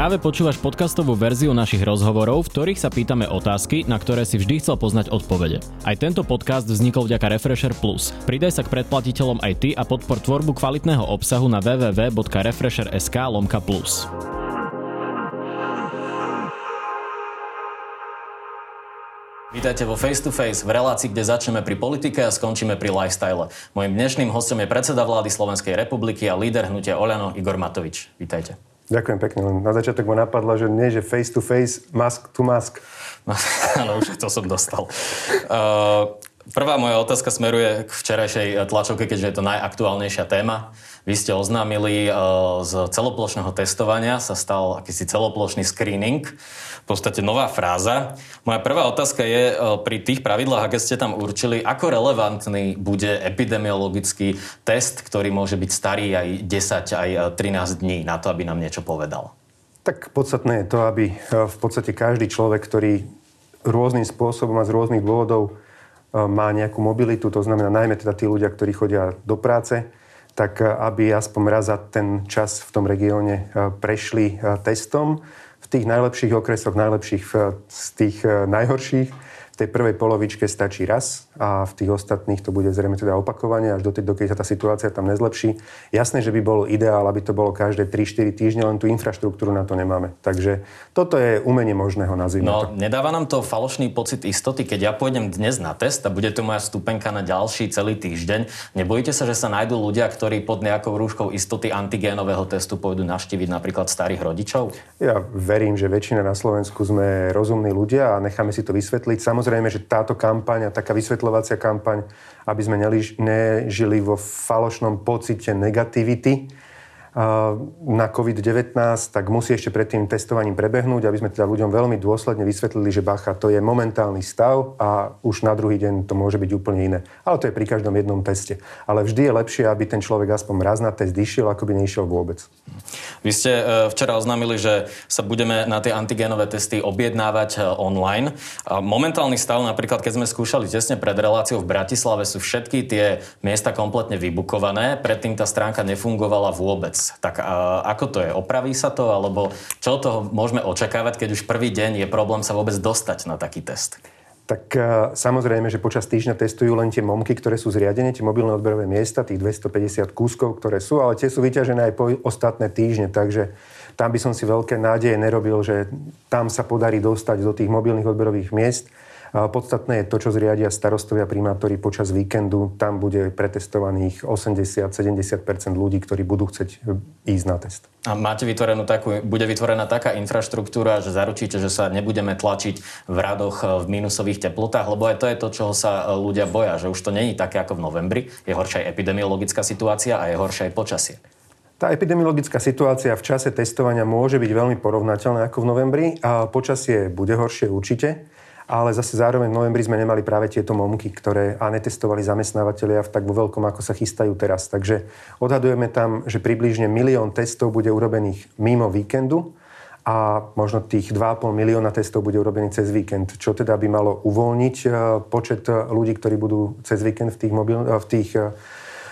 Práve počúvaš podcastovú verziu našich rozhovorov, v ktorých sa pýtame otázky, na ktoré si vždy chcel poznať odpovede. Aj tento podcast vznikol vďaka Refresher Plus. Pridaj sa k predplatiteľom aj ty a podpor tvorbu kvalitného obsahu na www.refresher.sk lomka. Vítajte vo Face to Face, v relácii, kde začneme pri politike a skončíme pri lifestyle. Mojím dnešným hostom je predseda vlády Slovenskej republiky a líder hnutia Oľano Igor Matovič. Vítajte. Ďakujem pekne. Na začiatok ma napadlo, že nie, že face to face, mask to mask. Áno, už to som dostal. Uh, prvá moja otázka smeruje k včerajšej tlačovke, keďže je to najaktuálnejšia téma. Vy ste oznámili uh, z celoplošného testovania sa stal akýsi celoplošný screening podstate nová fráza. Moja prvá otázka je e, pri tých pravidlách, aké ste tam určili, ako relevantný bude epidemiologický test, ktorý môže byť starý aj 10, aj 13 e, dní na to, aby nám niečo povedal? Tak podstatné je to, aby e, v podstate každý človek, ktorý rôznym spôsobom a z rôznych dôvodov má nejakú mobilitu, to znamená najmä teda tí ľudia, ktorí chodia do práce, tak aby aspoň raz za ten čas v tom regióne prešli testom tých najlepších okresoch, najlepších z tých najhorších tej prvej polovičke stačí raz a v tých ostatných to bude zrejme teda opakovanie až do tej, dokedy sa tá situácia tam nezlepší. Jasné, že by bolo ideál, aby to bolo každé 3-4 týždne, len tú infraštruktúru na to nemáme. Takže toto je umenie možného nazývať. No, to. nedáva nám to falošný pocit istoty, keď ja pôjdem dnes na test a bude to moja stupenka na ďalší celý týždeň. Nebojíte sa, že sa nájdú ľudia, ktorí pod nejakou rúškou istoty antigénového testu pôjdu navštíviť napríklad starých rodičov? Ja verím, že väčšina na Slovensku sme rozumní ľudia a necháme si to vysvetliť. Samozrejme, Samozrejme, že táto kampaň a taká vysvetľovacia kampaň, aby sme nežili vo falošnom pocite negativity, na COVID-19, tak musí ešte pred tým testovaním prebehnúť, aby sme teda ľuďom veľmi dôsledne vysvetlili, že bacha, to je momentálny stav a už na druhý deň to môže byť úplne iné. Ale to je pri každom jednom teste. Ale vždy je lepšie, aby ten človek aspoň raz na test išiel, ako by neišiel vôbec. Vy ste e, včera oznámili, že sa budeme na tie antigénové testy objednávať e, online. Momentálny stav, napríklad keď sme skúšali tesne pred reláciou v Bratislave, sú všetky tie miesta kompletne vybukované. Predtým tá stránka nefungovala vôbec. Tak a, ako to je? Opraví sa to? Alebo čo toho môžeme očakávať, keď už prvý deň je problém sa vôbec dostať na taký test? Tak e, samozrejme, že počas týždňa testujú len tie momky, ktoré sú zriadené, tie mobilné odberové miesta, tých 250 kúskov, ktoré sú, ale tie sú vyťažené aj po ostatné týždne, takže tam by som si veľké nádeje nerobil, že tam sa podarí dostať do tých mobilných odberových miest. Podstatné je to, čo zriadia starostovia primátori počas víkendu. Tam bude pretestovaných 80-70 ľudí, ktorí budú chcieť ísť na test. A máte vytvorenú takú, bude vytvorená taká infraštruktúra, že zaručíte, že sa nebudeme tlačiť v radoch v minusových teplotách, lebo aj to je to, čoho sa ľudia boja, že už to není také ako v novembri. Je horšia epidemiologická situácia a je horšia aj počasie. Tá epidemiologická situácia v čase testovania môže byť veľmi porovnateľná ako v novembri a počasie bude horšie určite ale zase zároveň v novembri sme nemali práve tieto momky, ktoré a netestovali zamestnávateľia v tak vo veľkom, ako sa chystajú teraz. Takže odhadujeme tam, že približne milión testov bude urobených mimo víkendu a možno tých 2,5 milióna testov bude urobených cez víkend, čo teda by malo uvoľniť e, počet ľudí, ktorí budú cez víkend v tých, mobil, e, v tých e,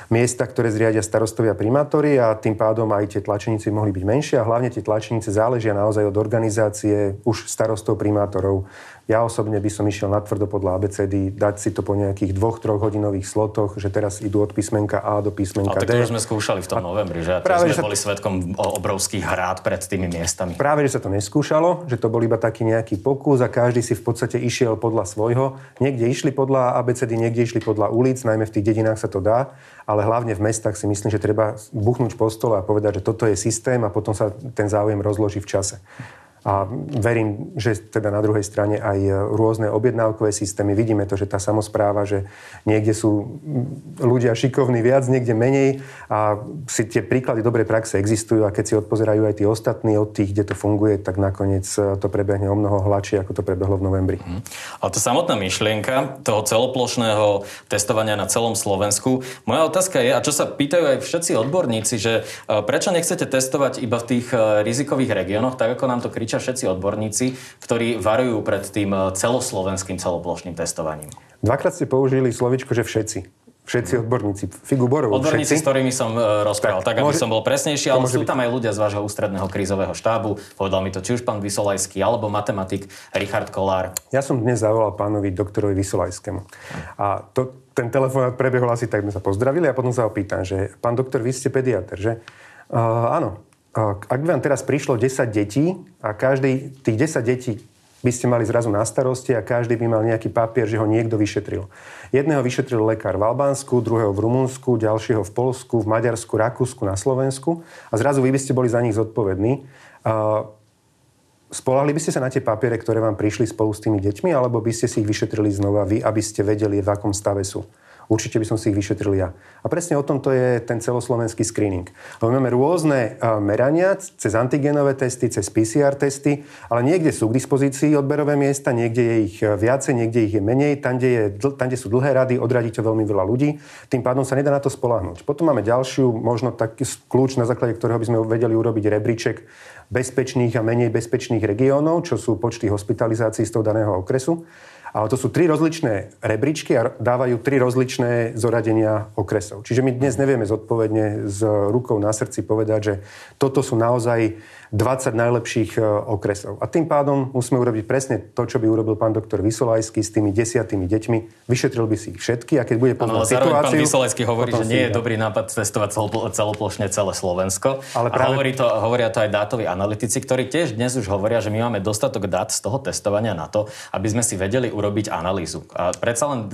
miesta, ktoré zriadia starostovia primátori a tým pádom aj tie tlačenice mohli byť menšie a hlavne tie tlačenice záležia naozaj od organizácie už starostov primátorov. Ja osobne by som išiel na tvrdo podľa ABCD, dať si to po nejakých dvoch, troch hodinových slotoch, že teraz idú od písmenka A do písmenka D. Ale to sme skúšali v tom novembri, že? práve, sme že boli svetkom obrovských hrád pred tými miestami. Práve, že sa to neskúšalo, že to bol iba taký nejaký pokus a každý si v podstate išiel podľa svojho. Niekde išli podľa ABCD, niekde išli podľa ulic, najmä v tých dedinách sa to dá, ale hlavne v mestách si myslím, že treba buchnúť po stole a povedať, že toto je systém a potom sa ten záujem rozloží v čase. A verím, že teda na druhej strane aj rôzne objednávkové systémy. Vidíme to, že tá samozpráva, že niekde sú ľudia šikovní viac, niekde menej a si tie príklady dobrej praxe existujú a keď si odpozerajú aj tí ostatní od tých, kde to funguje, tak nakoniec to prebehne o mnoho hladšie, ako to prebehlo v novembri. Hmm. Ale to samotná myšlienka toho celoplošného testovania na celom Slovensku. Moja otázka je, a čo sa pýtajú aj všetci odborníci, že e, prečo nechcete testovať iba v tých e, rizikových regiónoch, tak ako nám to kričí kričia všetci odborníci, ktorí varujú pred tým eh, celoslovenským celoplošným testovaním. Dvakrát ste použili slovičko, že všetci. Všetci odborníci. Figu Borovu. Odborníci, všetci. s ktorými som uh, rozprával, tak, tak aby môže, som bol presnejší, ale sú byť. tam aj ľudia z vášho ústredného krízového štábu. Povedal mi to či už pán Vysolajský, alebo matematik Richard Kolár. Ja som dnes zavolal pánovi doktorovi Vysolajskému. A to, ten telefonát prebehol asi tak, sme sa pozdravili a potom sa ho pýtam, že pán doktor, vy ste pediatr, že? Uh, áno. Ak by vám teraz prišlo 10 detí a každý tých 10 detí by ste mali zrazu na starosti a každý by mal nejaký papier, že ho niekto vyšetril. Jedného vyšetril lekár v Albánsku, druhého v Rumunsku, ďalšieho v Polsku, v Maďarsku, Rakúsku, na Slovensku a zrazu vy by ste boli za nich zodpovední. Spolahli by ste sa na tie papiere, ktoré vám prišli spolu s tými deťmi, alebo by ste si ich vyšetrili znova vy, aby ste vedeli, v akom stave sú? Určite by som si ich vyšetril ja. A presne o tomto je ten celoslovenský screening. Lebo máme rôzne merania cez antigenové testy, cez PCR testy, ale niekde sú k dispozícii odberové miesta, niekde je ich e, viacej, niekde ich je menej, tam, kde, je, tam, kde sú dlhé rady, odradíte veľmi veľa ľudí, tým pádom sa nedá na to spolahnuť. Potom máme ďalšiu, možno taký kľúč, na základe ktorého by sme vedeli urobiť rebríček bezpečných a menej bezpečných regiónov, čo sú počty hospitalizácií z toho daného okresu. Ale to sú tri rozličné rebríčky a dávajú tri rozličné zoradenia okresov. Čiže my dnes nevieme zodpovedne s rukou na srdci povedať, že toto sú naozaj 20 najlepších e, okresov. A tým pádom musíme urobiť presne to, čo by urobil pán doktor Vysolajský s tými desiatými deťmi. Vyšetril by si ich všetky a keď bude poznať ano, situáciu... pán Vysolajský hovorí, že nie je dobrý nápad testovať celoplošne celé Slovensko. Ale práve... A hovorí to, hovoria to aj dátoví analytici, ktorí tiež dnes už hovoria, že my máme dostatok dát z toho testovania na to, aby sme si vedeli urobiť analýzu. A predsa len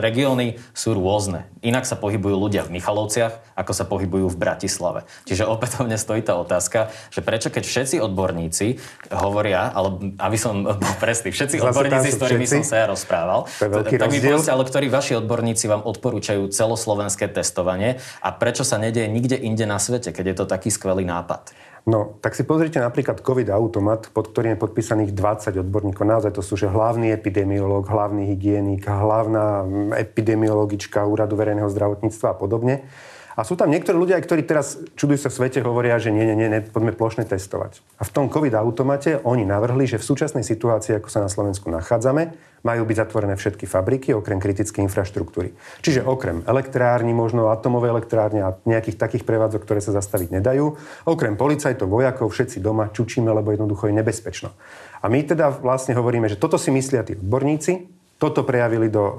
regióny sú rôzne. Inak sa pohybujú ľudia v Michalovciach, ako sa pohybujú v Bratislave. Čiže opätovne stojí tá otázka, že prečo keď všetci odborníci hovoria, ale aby som bol presný, všetci Zase odborníci, s ktorými všetci? som sa ja rozprával, tak mi povedzte, ale ktorí vaši odborníci vám odporúčajú celoslovenské testovanie a prečo sa nedieje nikde inde na svete, keď je to taký skvelý nápad? No, tak si pozrite napríklad COVID automat, pod ktorým je podpísaných 20 odborníkov. Naozaj to sú, že hlavný epidemiológ, hlavný hygienik, hlavná epidemiologička Úradu verejného zdravotníctva a podobne. A sú tam niektorí ľudia, ktorí teraz čudujú sa v svete, hovoria, že nie, nie, nie, poďme plošne testovať. A v tom COVID automate oni navrhli, že v súčasnej situácii, ako sa na Slovensku nachádzame, majú byť zatvorené všetky fabriky, okrem kritickej infraštruktúry. Čiže okrem elektrární, možno atomové elektrárne a nejakých takých prevádzok, ktoré sa zastaviť nedajú, okrem policajtov, vojakov, všetci doma čučíme, lebo jednoducho je nebezpečno. A my teda vlastne hovoríme, že toto si myslia tí odborníci, toto prejavili do, uh,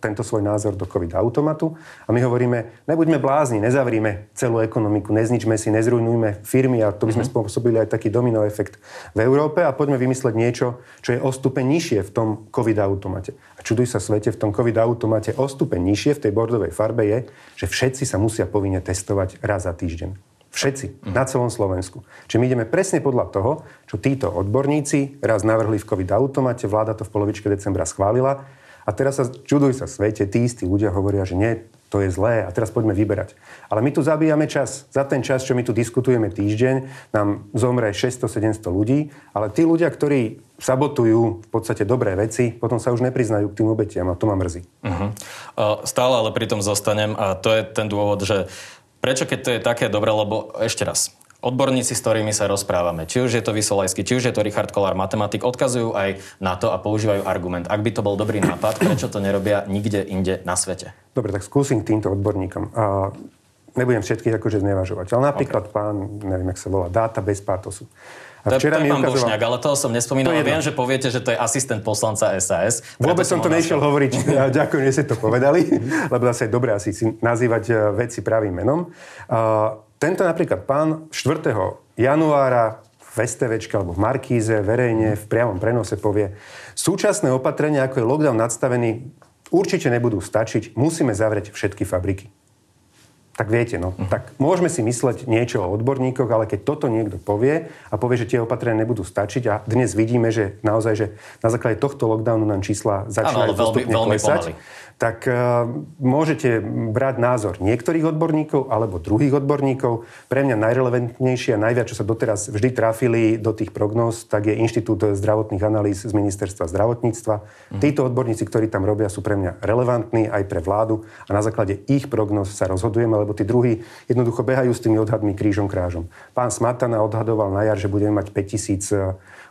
tento svoj názor do COVID automatu a my hovoríme, nebuďme blázni, nezavrime celú ekonomiku, nezničme si, nezrujnujme firmy a to by sme mm-hmm. spôsobili aj taký domino efekt v Európe a poďme vymysleť niečo, čo je o stupeň nižšie v tom COVID automate. A čuduj sa svete, v tom COVID automate o stupeň nižšie v tej bordovej farbe je, že všetci sa musia povinne testovať raz za týždeň. Všetci, mm. na celom Slovensku. Čiže my ideme presne podľa toho, čo títo odborníci raz navrhli v COVID automate, vláda to v polovičke decembra schválila a teraz sa čuduj sa svete, tí istí ľudia hovoria, že nie, to je zlé a teraz poďme vyberať. Ale my tu zabíjame čas. Za ten čas, čo my tu diskutujeme týždeň, nám zomre 600-700 ľudí, ale tí ľudia, ktorí sabotujú v podstate dobré veci, potom sa už nepriznajú k tým obetiam a to ma mrzí. Uh-huh. Stále ale pri tom zostanem a to je ten dôvod, že Prečo, keď to je také dobré, lebo ešte raz, odborníci, s ktorými sa rozprávame, či už je to Vysolajský, či už je to Richard Kolár, matematik, odkazujú aj na to a používajú argument. Ak by to bol dobrý nápad, prečo to nerobia nikde inde na svete? Dobre, tak skúsim týmto odborníkom. A nebudem všetkých akože znevažovať, ale napríklad okay. pán, neviem, jak sa volá, dáta bez pátosu. A to, včera to je pán ukazoval... Bošňák, ale toho som nespomínal. To viem, že poviete, že to je asistent poslanca SAS. Vôbec som to nešiel hovoriť. Ďakujem, že ste to povedali, lebo zase je dobré asi si nazývať e, veci pravým menom. Tento napríklad pán 4. januára v STVčke alebo v Markíze verejne v priamom prenose povie súčasné opatrenia, ako je lockdown nadstavený, určite nebudú stačiť, musíme zavrieť všetky fabriky tak viete, no. Uh-huh. Tak môžeme si mysleť niečo o odborníkoch, ale keď toto niekto povie a povie, že tie opatrenia nebudú stačiť a dnes vidíme, že naozaj, že na základe tohto lockdownu nám čísla začínajú postupne klesať, tak uh, môžete brať názor niektorých odborníkov alebo druhých odborníkov. Pre mňa najrelevantnejšie a najviac, čo sa doteraz vždy trafili do tých prognóz, tak je Inštitút zdravotných analýz z Ministerstva zdravotníctva. Uh-huh. Títo odborníci, ktorí tam robia, sú pre mňa relevantní aj pre vládu a na základe ich prognóz sa rozhodujeme, lebo tí druhí jednoducho behajú s tými odhadmi krížom krážom. Pán Smatana odhadoval na jar, že budeme mať 5000 e,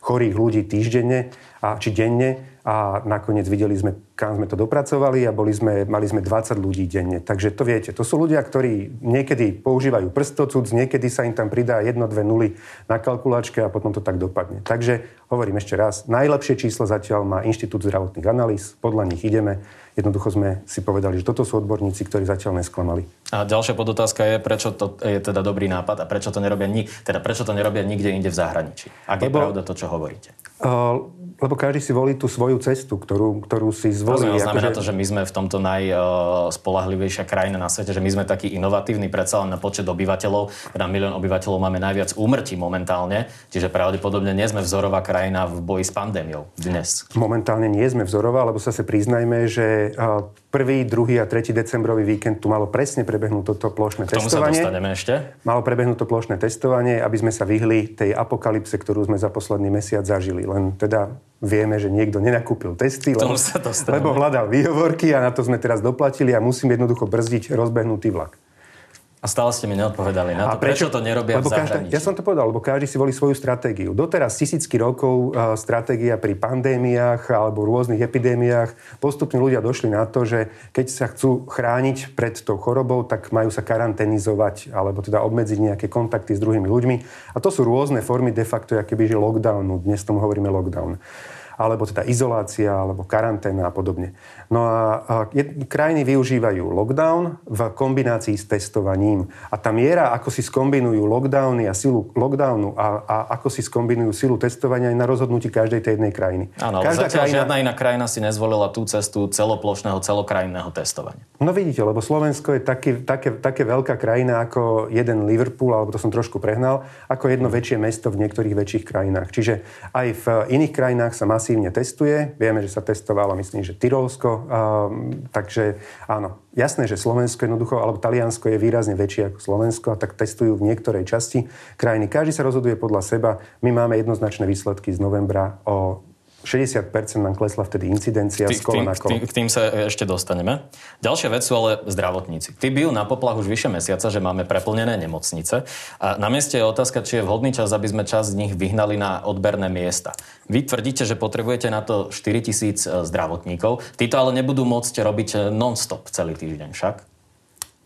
chorých ľudí týždenne a, či denne a nakoniec videli sme, kam sme to dopracovali a boli sme, mali sme 20 ľudí denne. Takže to viete, to sú ľudia, ktorí niekedy používajú prstocúc, niekedy sa im tam pridá jedno, dve nuly na kalkulačke a potom to tak dopadne. Takže hovorím ešte raz, najlepšie číslo zatiaľ má Inštitút zdravotných analýz, podľa nich ideme. Jednoducho sme si povedali, že toto sú odborníci, ktorí zatiaľ nesklamali. A ďalšia podotázka je, prečo to je teda dobrý nápad a prečo to nerobia, ni- teda prečo to nerobia nikde inde v zahraničí. Ak Lebo, je pravda to, čo hovoríte. Uh, lebo každý si volí tú svoju cestu, ktorú, ktorú si zvolí. To znamená akože... to, že my sme v tomto najspolahlivejšia krajina na svete, že my sme takí inovatívni, predsa len na počet obyvateľov, teda milión obyvateľov máme najviac úmrtí momentálne, čiže pravdepodobne nie sme vzorová krajina v boji s pandémiou dnes. Momentálne nie sme vzorová, lebo sa sa priznajme, že prvý, druhý a tretí decembrový víkend tu malo presne prebehnúť toto plošné K tomu testovanie. sa dostaneme ešte. Malo prebehnúť to plošné testovanie, aby sme sa vyhli tej apokalypse, ktorú sme za posledný mesiac zažili. Len teda vieme, že niekto nenakúpil testy, lebo, lebo hľadal výhovorky a na to sme teraz doplatili a musíme jednoducho brzdiť rozbehnutý vlak. A stále ste mi neodpovedali na to, a prečo, prečo to nerobia lebo v. Každá, ja som to povedal, lebo každý si volí svoju stratégiu. Doteraz tisícky rokov uh, stratégia pri pandémiách alebo rôznych epidémiách. Postupne ľudia došli na to, že keď sa chcú chrániť pred tou chorobou, tak majú sa karanténizovať alebo teda obmedziť nejaké kontakty s druhými ľuďmi. A to sú rôzne formy de facto, aké že lockdownu. Dnes tomu hovoríme lockdown alebo teda izolácia, alebo karanténa a podobne. No a, krajiny využívajú lockdown v kombinácii s testovaním. A tá miera, ako si skombinujú lockdowny a silu lockdownu a, a ako si skombinujú silu testovania je na rozhodnutí každej tej jednej krajiny. Áno, Každá krajina... žiadna iná krajina si nezvolila tú cestu celoplošného, celokrajinného testovania. No vidíte, lebo Slovensko je taký, také, také veľká krajina ako jeden Liverpool, alebo to som trošku prehnal, ako jedno väčšie mesto v niektorých väčších krajinách. Čiže aj v iných krajinách sa má masívne testuje. Vieme, že sa testovalo, myslím, že Tyrolsko. Uh, takže áno, jasné, že Slovensko jednoducho, alebo Taliansko je výrazne väčšie ako Slovensko a tak testujú v niektorej časti krajiny. Každý sa rozhoduje podľa seba. My máme jednoznačné výsledky z novembra o 60% nám klesla vtedy incidencia z kola na kolo. K tým sa ešte dostaneme. Ďalšia vec sú ale zdravotníci. Tí bijú na poplach už vyše mesiaca, že máme preplnené nemocnice. A na mieste je otázka, či je vhodný čas, aby sme časť z nich vyhnali na odberné miesta. Vy tvrdíte, že potrebujete na to 4 tisíc e, zdravotníkov. Títo ale nebudú môcť robiť e, non-stop celý týždeň však.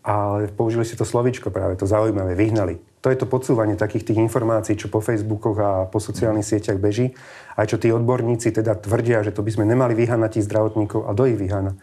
Ale použili si to slovíčko práve, to zaujímavé, vyhnali to je to podsúvanie takých tých informácií, čo po Facebookoch a po sociálnych sieťach beží. Aj čo tí odborníci teda tvrdia, že to by sme nemali vyhanať tých zdravotníkov a do ich vyhána.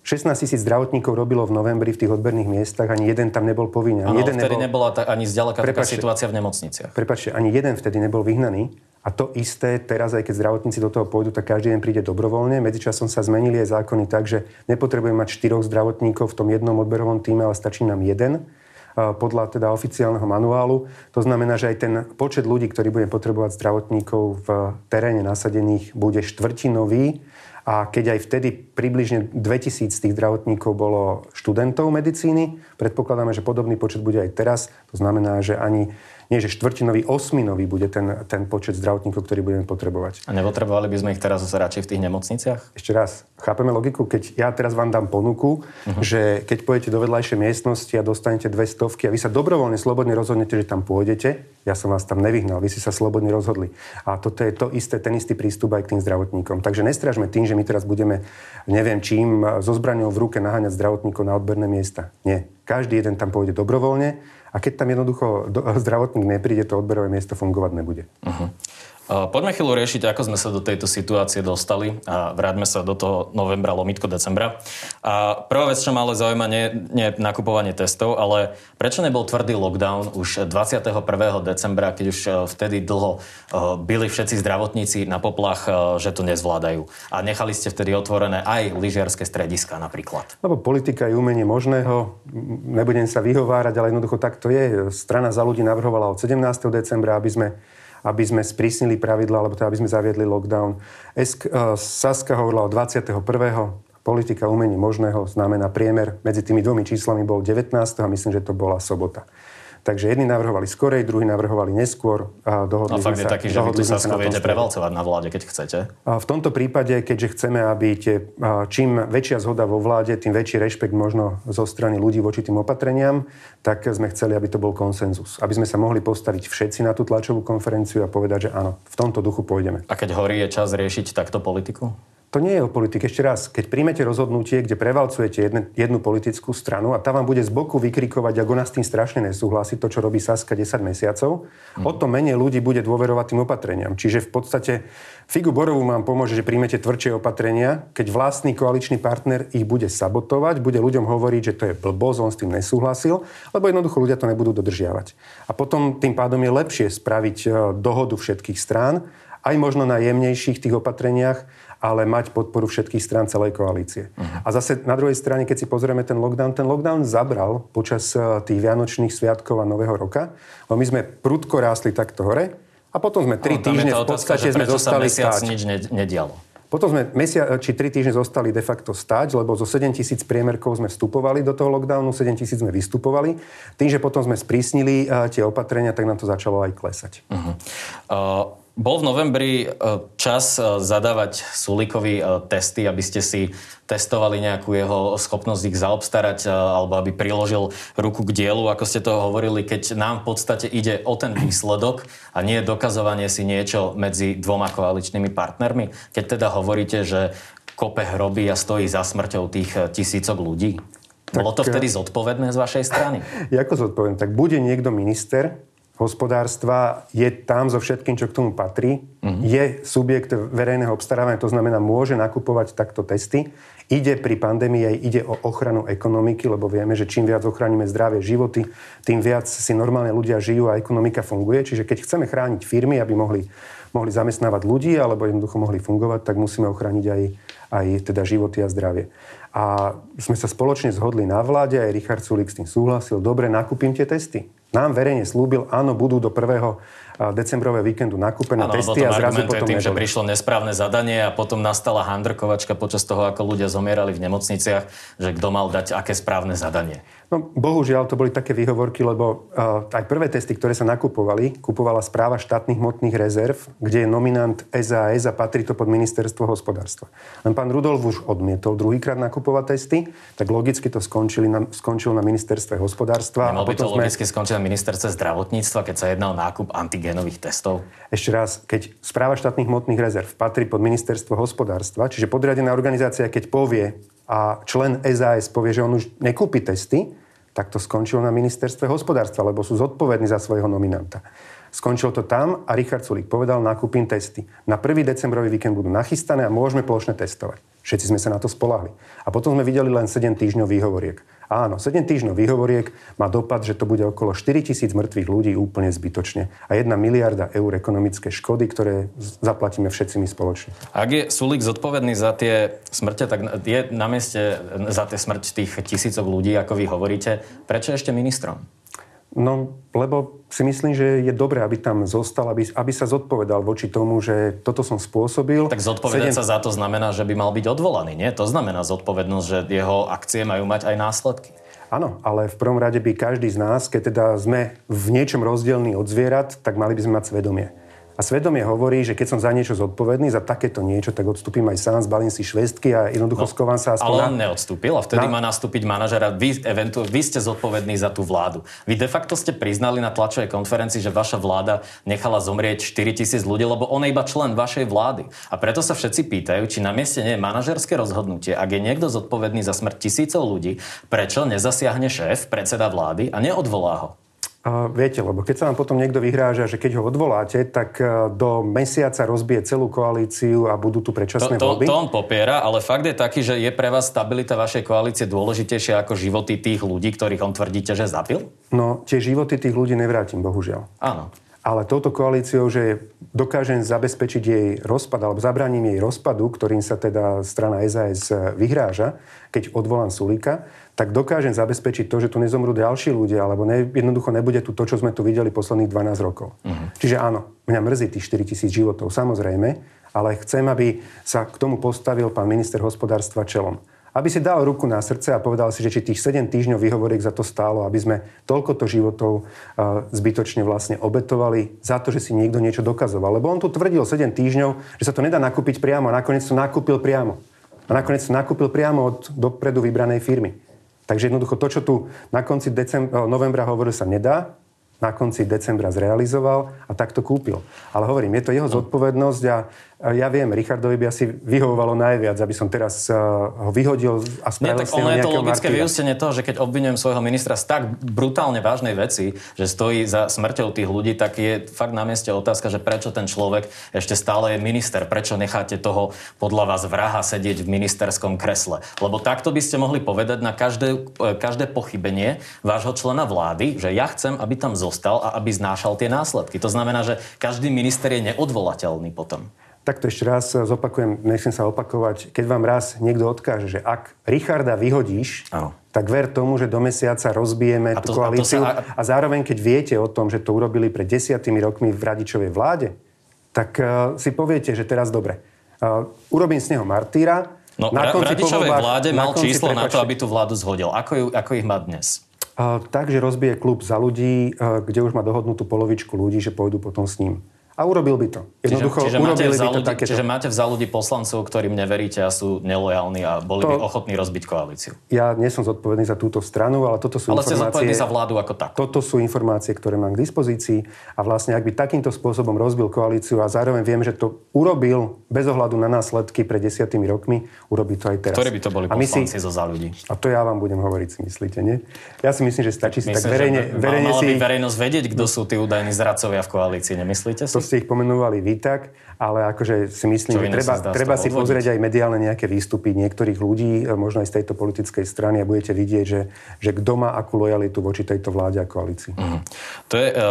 16 tisíc zdravotníkov robilo v novembri v tých odberných miestach, ani jeden tam nebol povinný. Ani jeden vtedy nebol... nebola ta, ani zďaleka taká situácia v nemocniciach. Prepačte, ani jeden vtedy nebol vyhnaný. A to isté teraz, aj keď zdravotníci do toho pôjdu, tak každý deň príde dobrovoľne. Medzičasom sa zmenili aj zákony tak, že nepotrebujeme mať štyroch zdravotníkov v tom jednom odberovom týme, ale stačí nám jeden podľa teda oficiálneho manuálu. To znamená, že aj ten počet ľudí, ktorí bude potrebovať zdravotníkov v teréne nasadených, bude štvrtinový. A keď aj vtedy približne 2000 z tých zdravotníkov bolo študentov medicíny, predpokladáme, že podobný počet bude aj teraz. To znamená, že ani nie že štvrtinový, osminový bude ten, ten počet zdravotníkov, ktorý budeme potrebovať. A nepotrebovali by sme ich teraz radšej v tých nemocniciach? Ešte raz, chápeme logiku, keď ja teraz vám dám ponuku, uh-huh. že keď pôjdete do vedľajšej miestnosti a dostanete dve stovky a vy sa dobrovoľne, slobodne rozhodnete, že tam pôjdete, ja som vás tam nevyhnal, vy si sa slobodne rozhodli. A toto je to isté, ten istý prístup aj k tým zdravotníkom. Takže nestražme tým, že my teraz budeme, neviem čím, so zbraňou v ruke naháňať zdravotníkov na odberné miesta. Nie. Každý jeden tam pôjde dobrovoľne a keď tam jednoducho zdravotník nepríde, to odberové miesto fungovať nebude. Uh-huh. Poďme chvíľu riešiť, ako sme sa do tejto situácie dostali a vráťme sa do toho novembra, lomitko decembra. A prvá vec, čo ma ale zaujíma, nie, nie nakupovanie testov, ale prečo nebol tvrdý lockdown už 21. decembra, keď už e, vtedy dlho e, byli všetci zdravotníci na poplach, e, že to nezvládajú. A nechali ste vtedy otvorené aj lyžiarske strediska napríklad. Lebo politika je umenie možného. Nebudem sa vyhovárať, ale jednoducho tak to je. Strana za ľudí navrhovala od 17. decembra, aby sme aby sme sprísnili pravidla, alebo teda aby sme zaviedli lockdown. Esk, uh, Saska hovorila o 21. Politika umení možného znamená priemer medzi tými dvomi číslami bol 19. a myslím, že to bola sobota. Takže jedni navrhovali skorej, druhí navrhovali neskôr. A dohodli no fakt je taký, že vy tú Sasku viete prevalcovať na vláde, keď chcete. A v tomto prípade, keďže chceme, aby tie, čím väčšia zhoda vo vláde, tým väčší rešpekt možno zo strany ľudí voči tým opatreniam, tak sme chceli, aby to bol konsenzus. Aby sme sa mohli postaviť všetci na tú tlačovú konferenciu a povedať, že áno, v tomto duchu pôjdeme. A keď horí je čas riešiť takto politiku? To nie je o politike. Ešte raz, keď príjmete rozhodnutie, kde prevalcujete jedne, jednu politickú stranu a tá vám bude z boku vykrikovať, ako ona s tým strašne nesúhlasí, to, čo robí Saska 10 mesiacov, mm. o to menej ľudí bude dôverovať tým opatreniam. Čiže v podstate Figu Borovú vám pomôže, že príjmete tvrdšie opatrenia, keď vlastný koaličný partner ich bude sabotovať, bude ľuďom hovoriť, že to je blbosť, on s tým nesúhlasil, lebo jednoducho ľudia to nebudú dodržiavať. A potom tým pádom je lepšie spraviť e, dohodu všetkých strán, aj možno na jemnejších tých opatreniach, ale mať podporu všetkých strán celej koalície. Uh-huh. A zase na druhej strane, keď si pozrieme ten lockdown, ten lockdown zabral počas eh, tých vianočných sviatkov a Nového roka, lebo my sme prudko rástli takto hore a potom sme tri no, týždne v podstate sme zostali stáť. nič nedialo. Potom sme mesia, či tri týždne zostali de facto stať, lebo zo 7 tisíc priemerkov sme vstupovali do toho lockdownu, 7 tisíc sme vystupovali. Tým, že potom sme sprísnili uh, tie opatrenia, tak nám to začalo aj klesať. Uh-huh. Uh, bol v novembri e, čas e, zadávať Sulikovi e, testy, aby ste si testovali nejakú jeho schopnosť ich zaobstarať alebo aby priložil ruku k dielu, ako ste to hovorili, keď nám v podstate ide o ten výsledok a nie dokazovanie si niečo medzi dvoma koaličnými partnermi. Keď teda hovoríte, že kope hrobí a stojí za smrťou tých tisícok ľudí. Bolo to vtedy zodpovedné z vašej strany? Ako zodpovedné? Tak bude niekto minister, hospodárstva je tam so všetkým, čo k tomu patrí. Uh-huh. Je subjekt verejného obstarávania, to znamená, môže nakupovať takto testy. Ide pri pandémii aj ide o ochranu ekonomiky, lebo vieme, že čím viac ochránime zdravie životy, tým viac si normálne ľudia žijú a ekonomika funguje. Čiže keď chceme chrániť firmy, aby mohli, mohli zamestnávať ľudí alebo jednoducho mohli fungovať, tak musíme ochrániť aj, aj teda životy a zdravie. A sme sa spoločne zhodli na vláde, aj Richard Sulik s tým súhlasil, dobre, nakúpim tie testy nám verejne slúbil, áno, budú do prvého decembrového víkendu nakúpené ano, testy a zrazu potom tým, že prišlo nesprávne zadanie a potom nastala handrkovačka počas toho, ako ľudia zomierali v nemocniciach, že kto mal dať aké správne zadanie. No, bohužiaľ, to boli také výhovorky, lebo uh, aj prvé testy, ktoré sa nakupovali, kupovala správa štátnych hmotných rezerv, kde je nominant SAS a patrí to pod ministerstvo hospodárstva. Len pán Rudolf už odmietol druhýkrát nakupovať testy, tak logicky to skončili na, skončilo na ministerstve hospodárstva. Nemal by to sme... logicky skončiť na ministerstve zdravotníctva, keď sa jedná o nákup antigénových testov? Ešte raz, keď správa štátnych hmotných rezerv patrí pod ministerstvo hospodárstva, čiže podriadená organizácia, keď povie a člen SAS povie, že on už nekúpi testy, tak to skončilo na ministerstve hospodárstva, lebo sú zodpovední za svojho nominanta. Skončilo to tam a Richard Sulík povedal, nakúpim testy. Na 1. decembrový víkend budú nachystané a môžeme plošne testovať. Všetci sme sa na to spolahli. A potom sme videli len 7 týždňov výhovoriek. Áno, 7 týždňov výhovoriek má dopad, že to bude okolo 4 tisíc mŕtvych ľudí úplne zbytočne a 1 miliarda eur ekonomické škody, ktoré zaplatíme všetci my spoločne. Ak je Sulik zodpovedný za tie smrte, tak je na mieste za tie smrť tých tisícok ľudí, ako vy hovoríte. Prečo ešte ministrom? No, lebo si myslím, že je dobré, aby tam zostal, aby, aby sa zodpovedal voči tomu, že toto som spôsobil. Tak zodpovedať 7... sa za to znamená, že by mal byť odvolaný, nie? To znamená zodpovednosť, že jeho akcie majú mať aj následky. Áno, ale v prvom rade by každý z nás, keď teda sme v niečom rozdielný od zvierat, tak mali by sme mať svedomie. A svedomie hovorí, že keď som za niečo zodpovedný, za takéto niečo, tak odstúpim aj sám, zbalím si švestky a jednoducho no, skovám sa Ale on na... neodstúpil a vtedy na... má nastúpiť manažera. Vy, eventu... vy ste zodpovední za tú vládu. Vy de facto ste priznali na tlačovej konferencii, že vaša vláda nechala zomrieť 4 tisíc ľudí, lebo on je iba člen vašej vlády. A preto sa všetci pýtajú, či na mieste nie je manažerské rozhodnutie. Ak je niekto zodpovedný za smrť tisícov ľudí, prečo nezasiahne šéf, predseda vlády a neodvolá ho? Uh, viete, lebo keď sa vám potom niekto vyhráža, že keď ho odvoláte, tak uh, do mesiaca rozbije celú koalíciu a budú tu predčasné to, voľby. To on popiera, ale fakt je taký, že je pre vás stabilita vašej koalície dôležitejšia ako životy tých ľudí, ktorých on tvrdíte, že zabil? No, tie životy tých ľudí nevrátim, bohužiaľ. Áno. Ale touto koalíciou, že dokážem zabezpečiť jej rozpad, alebo zabraním jej rozpadu, ktorým sa teda strana SAS vyhráža, keď odvolám Sulíka, tak dokážem zabezpečiť to, že tu nezomrú ďalší ľudia, alebo ne, jednoducho nebude tu to, čo sme tu videli posledných 12 rokov. Uh-huh. Čiže áno, mňa mrzí tých 4 tisíc životov, samozrejme, ale chcem, aby sa k tomu postavil pán minister hospodárstva čelom. Aby si dal ruku na srdce a povedal si, že či tých 7 týždňov výhovoriek za to stálo, aby sme toľkoto životov zbytočne vlastne obetovali za to, že si niekto niečo dokazoval. Lebo on tu tvrdil 7 týždňov, že sa to nedá nakúpiť priamo a nakoniec to nakúpil priamo. A nakoniec to nakúpil priamo od dopredu vybranej firmy. Takže jednoducho to, čo tu na konci decem- novembra hovoril, sa nedá, na konci decembra zrealizoval a tak to kúpil. Ale hovorím, je to jeho zodpovednosť a ja viem, Richardovi by asi vyhovovalo najviac, aby som teraz ho vyhodil a spravil Nie, tak ono je to logické vyústenie toho, že keď obvinujem svojho ministra z tak brutálne vážnej veci, že stojí za smrťou tých ľudí, tak je fakt na mieste otázka, že prečo ten človek ešte stále je minister, prečo necháte toho podľa vás vraha sedieť v ministerskom kresle. Lebo takto by ste mohli povedať na každé, každé pochybenie vášho člena vlády, že ja chcem, aby tam zostal a aby znášal tie následky. To znamená, že každý minister je neodvolateľný potom. Takto ešte raz zopakujem, nechcem sa opakovať. Keď vám raz niekto odkáže, že ak Richarda vyhodíš, ano. tak ver tomu, že do mesiaca rozbijeme a to, tú koalíciu. A, to sa... a zároveň, keď viete o tom, že to urobili pred desiatými rokmi v Radičovej vláde, tak uh, si poviete, že teraz dobre. Uh, urobím z neho martýra. No, na konci v Radičovej voľbách, vláde mal na číslo prepačte, na to, aby tú vládu zhodil. Ako, ju, ako ich má dnes? Uh, takže rozbije klub za ľudí, uh, kde už má dohodnutú polovičku ľudí, že pôjdu potom s ním. A urobil by to. Jednoducho, čiže, čiže, máte by to takéto. čiže máte v ľudí poslancov, ktorým neveríte a sú nelojálni a boli to, by ochotní rozbiť koalíciu. Ja nie som zodpovedný za túto stranu, ale toto sú ale informácie... Ale ste zodpovedný za vládu ako tak. Toto sú informácie, ktoré mám k dispozícii a vlastne ak by takýmto spôsobom rozbil koalíciu a zároveň viem, že to urobil bez ohľadu na následky pred desiatými rokmi, urobí to aj teraz. Ktorí by to boli poslanci si, zo za ľudí? A to ja vám budem hovoriť, si myslíte, nie? Ja si myslím, že stačí si tak verejne, verejne si... verejnosť vedieť, kto sú tí údajní zradcovia v koalícii, nemyslíte si? To ste ich pomenovali vy tak, ale akože si myslím, že treba, treba si pozrieť aj mediálne nejaké výstupy niektorých ľudí, e, možno aj z tejto politickej strany a budete vidieť, že, že kto má akú lojalitu voči tejto vláde a koalícii. Mm. To, je, e,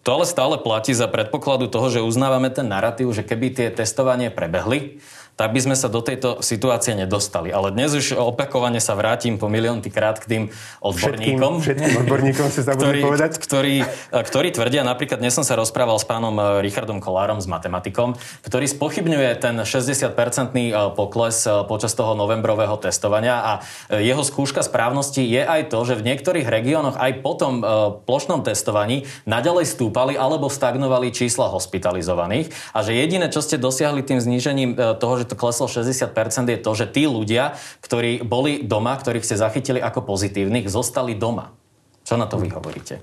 to ale stále platí za predpokladu toho, že uznávame ten narratív, že keby tie testovanie prebehli, tak by sme sa do tejto situácie nedostali. Ale dnes už opakovane sa vrátim po miliónty krát k tým odborníkom. Všetkým, všetkým odborníkom si ktorí, povedať. Ktorí, ktorí tvrdia, napríklad dnes som sa rozprával s pánom eh, Richardom Kolárom, s matematikom, ktorý spochybňuje ten 60-percentný eh, pokles eh, počas toho novembrového testovania a jeho skúška správnosti je aj to, že v niektorých regiónoch aj po tom plošnom testovaní naďalej stúpali alebo stagnovali čísla hospitalizovaných a že jediné, čo ste dosiahli tým znížením toho, že to kleslo 60% je to, že tí ľudia, ktorí boli doma, ktorých ste zachytili ako pozitívnych, zostali doma. Čo na to vy hovoríte?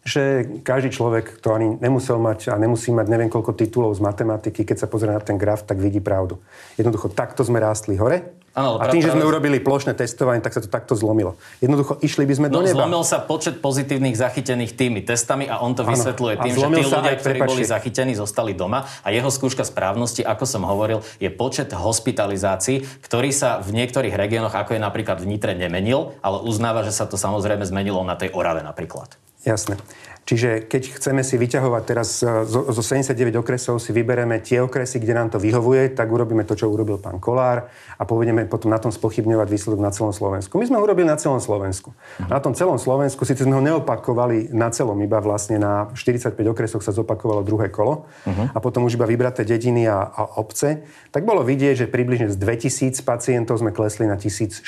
že každý človek, kto ani nemusel mať a nemusí mať neviem koľko titulov z matematiky, keď sa pozrie na ten graf, tak vidí pravdu. Jednoducho, takto sme rástli hore Ano, a tým, že sme urobili plošné testovanie, tak sa to takto zlomilo. Jednoducho išli by sme no, do neba. Zlomil sa počet pozitívnych zachytených tými testami a on to vysvetľuje tým, že tí ľudia, ktorí prepačte. boli zachytení, zostali doma a jeho skúška správnosti, ako som hovoril, je počet hospitalizácií, ktorý sa v niektorých regiónoch, ako je napríklad v Nitre, nemenil, ale uznáva, že sa to samozrejme zmenilo na tej Orave napríklad. Jasné. Čiže keď chceme si vyťahovať teraz e, zo, zo 79 okresov, si vybereme tie okresy, kde nám to vyhovuje, tak urobíme to, čo urobil pán Kolár a povedeme potom na tom spochybňovať výsledok na celom Slovensku. My sme urobili na celom Slovensku. Na tom celom Slovensku, síce sme ho neopakovali na celom, iba vlastne na 45 okresoch sa zopakovalo druhé kolo uh-huh. a potom už iba vybraté dediny a, a obce, tak bolo vidieť, že približne z 2000 pacientov sme klesli na 1600.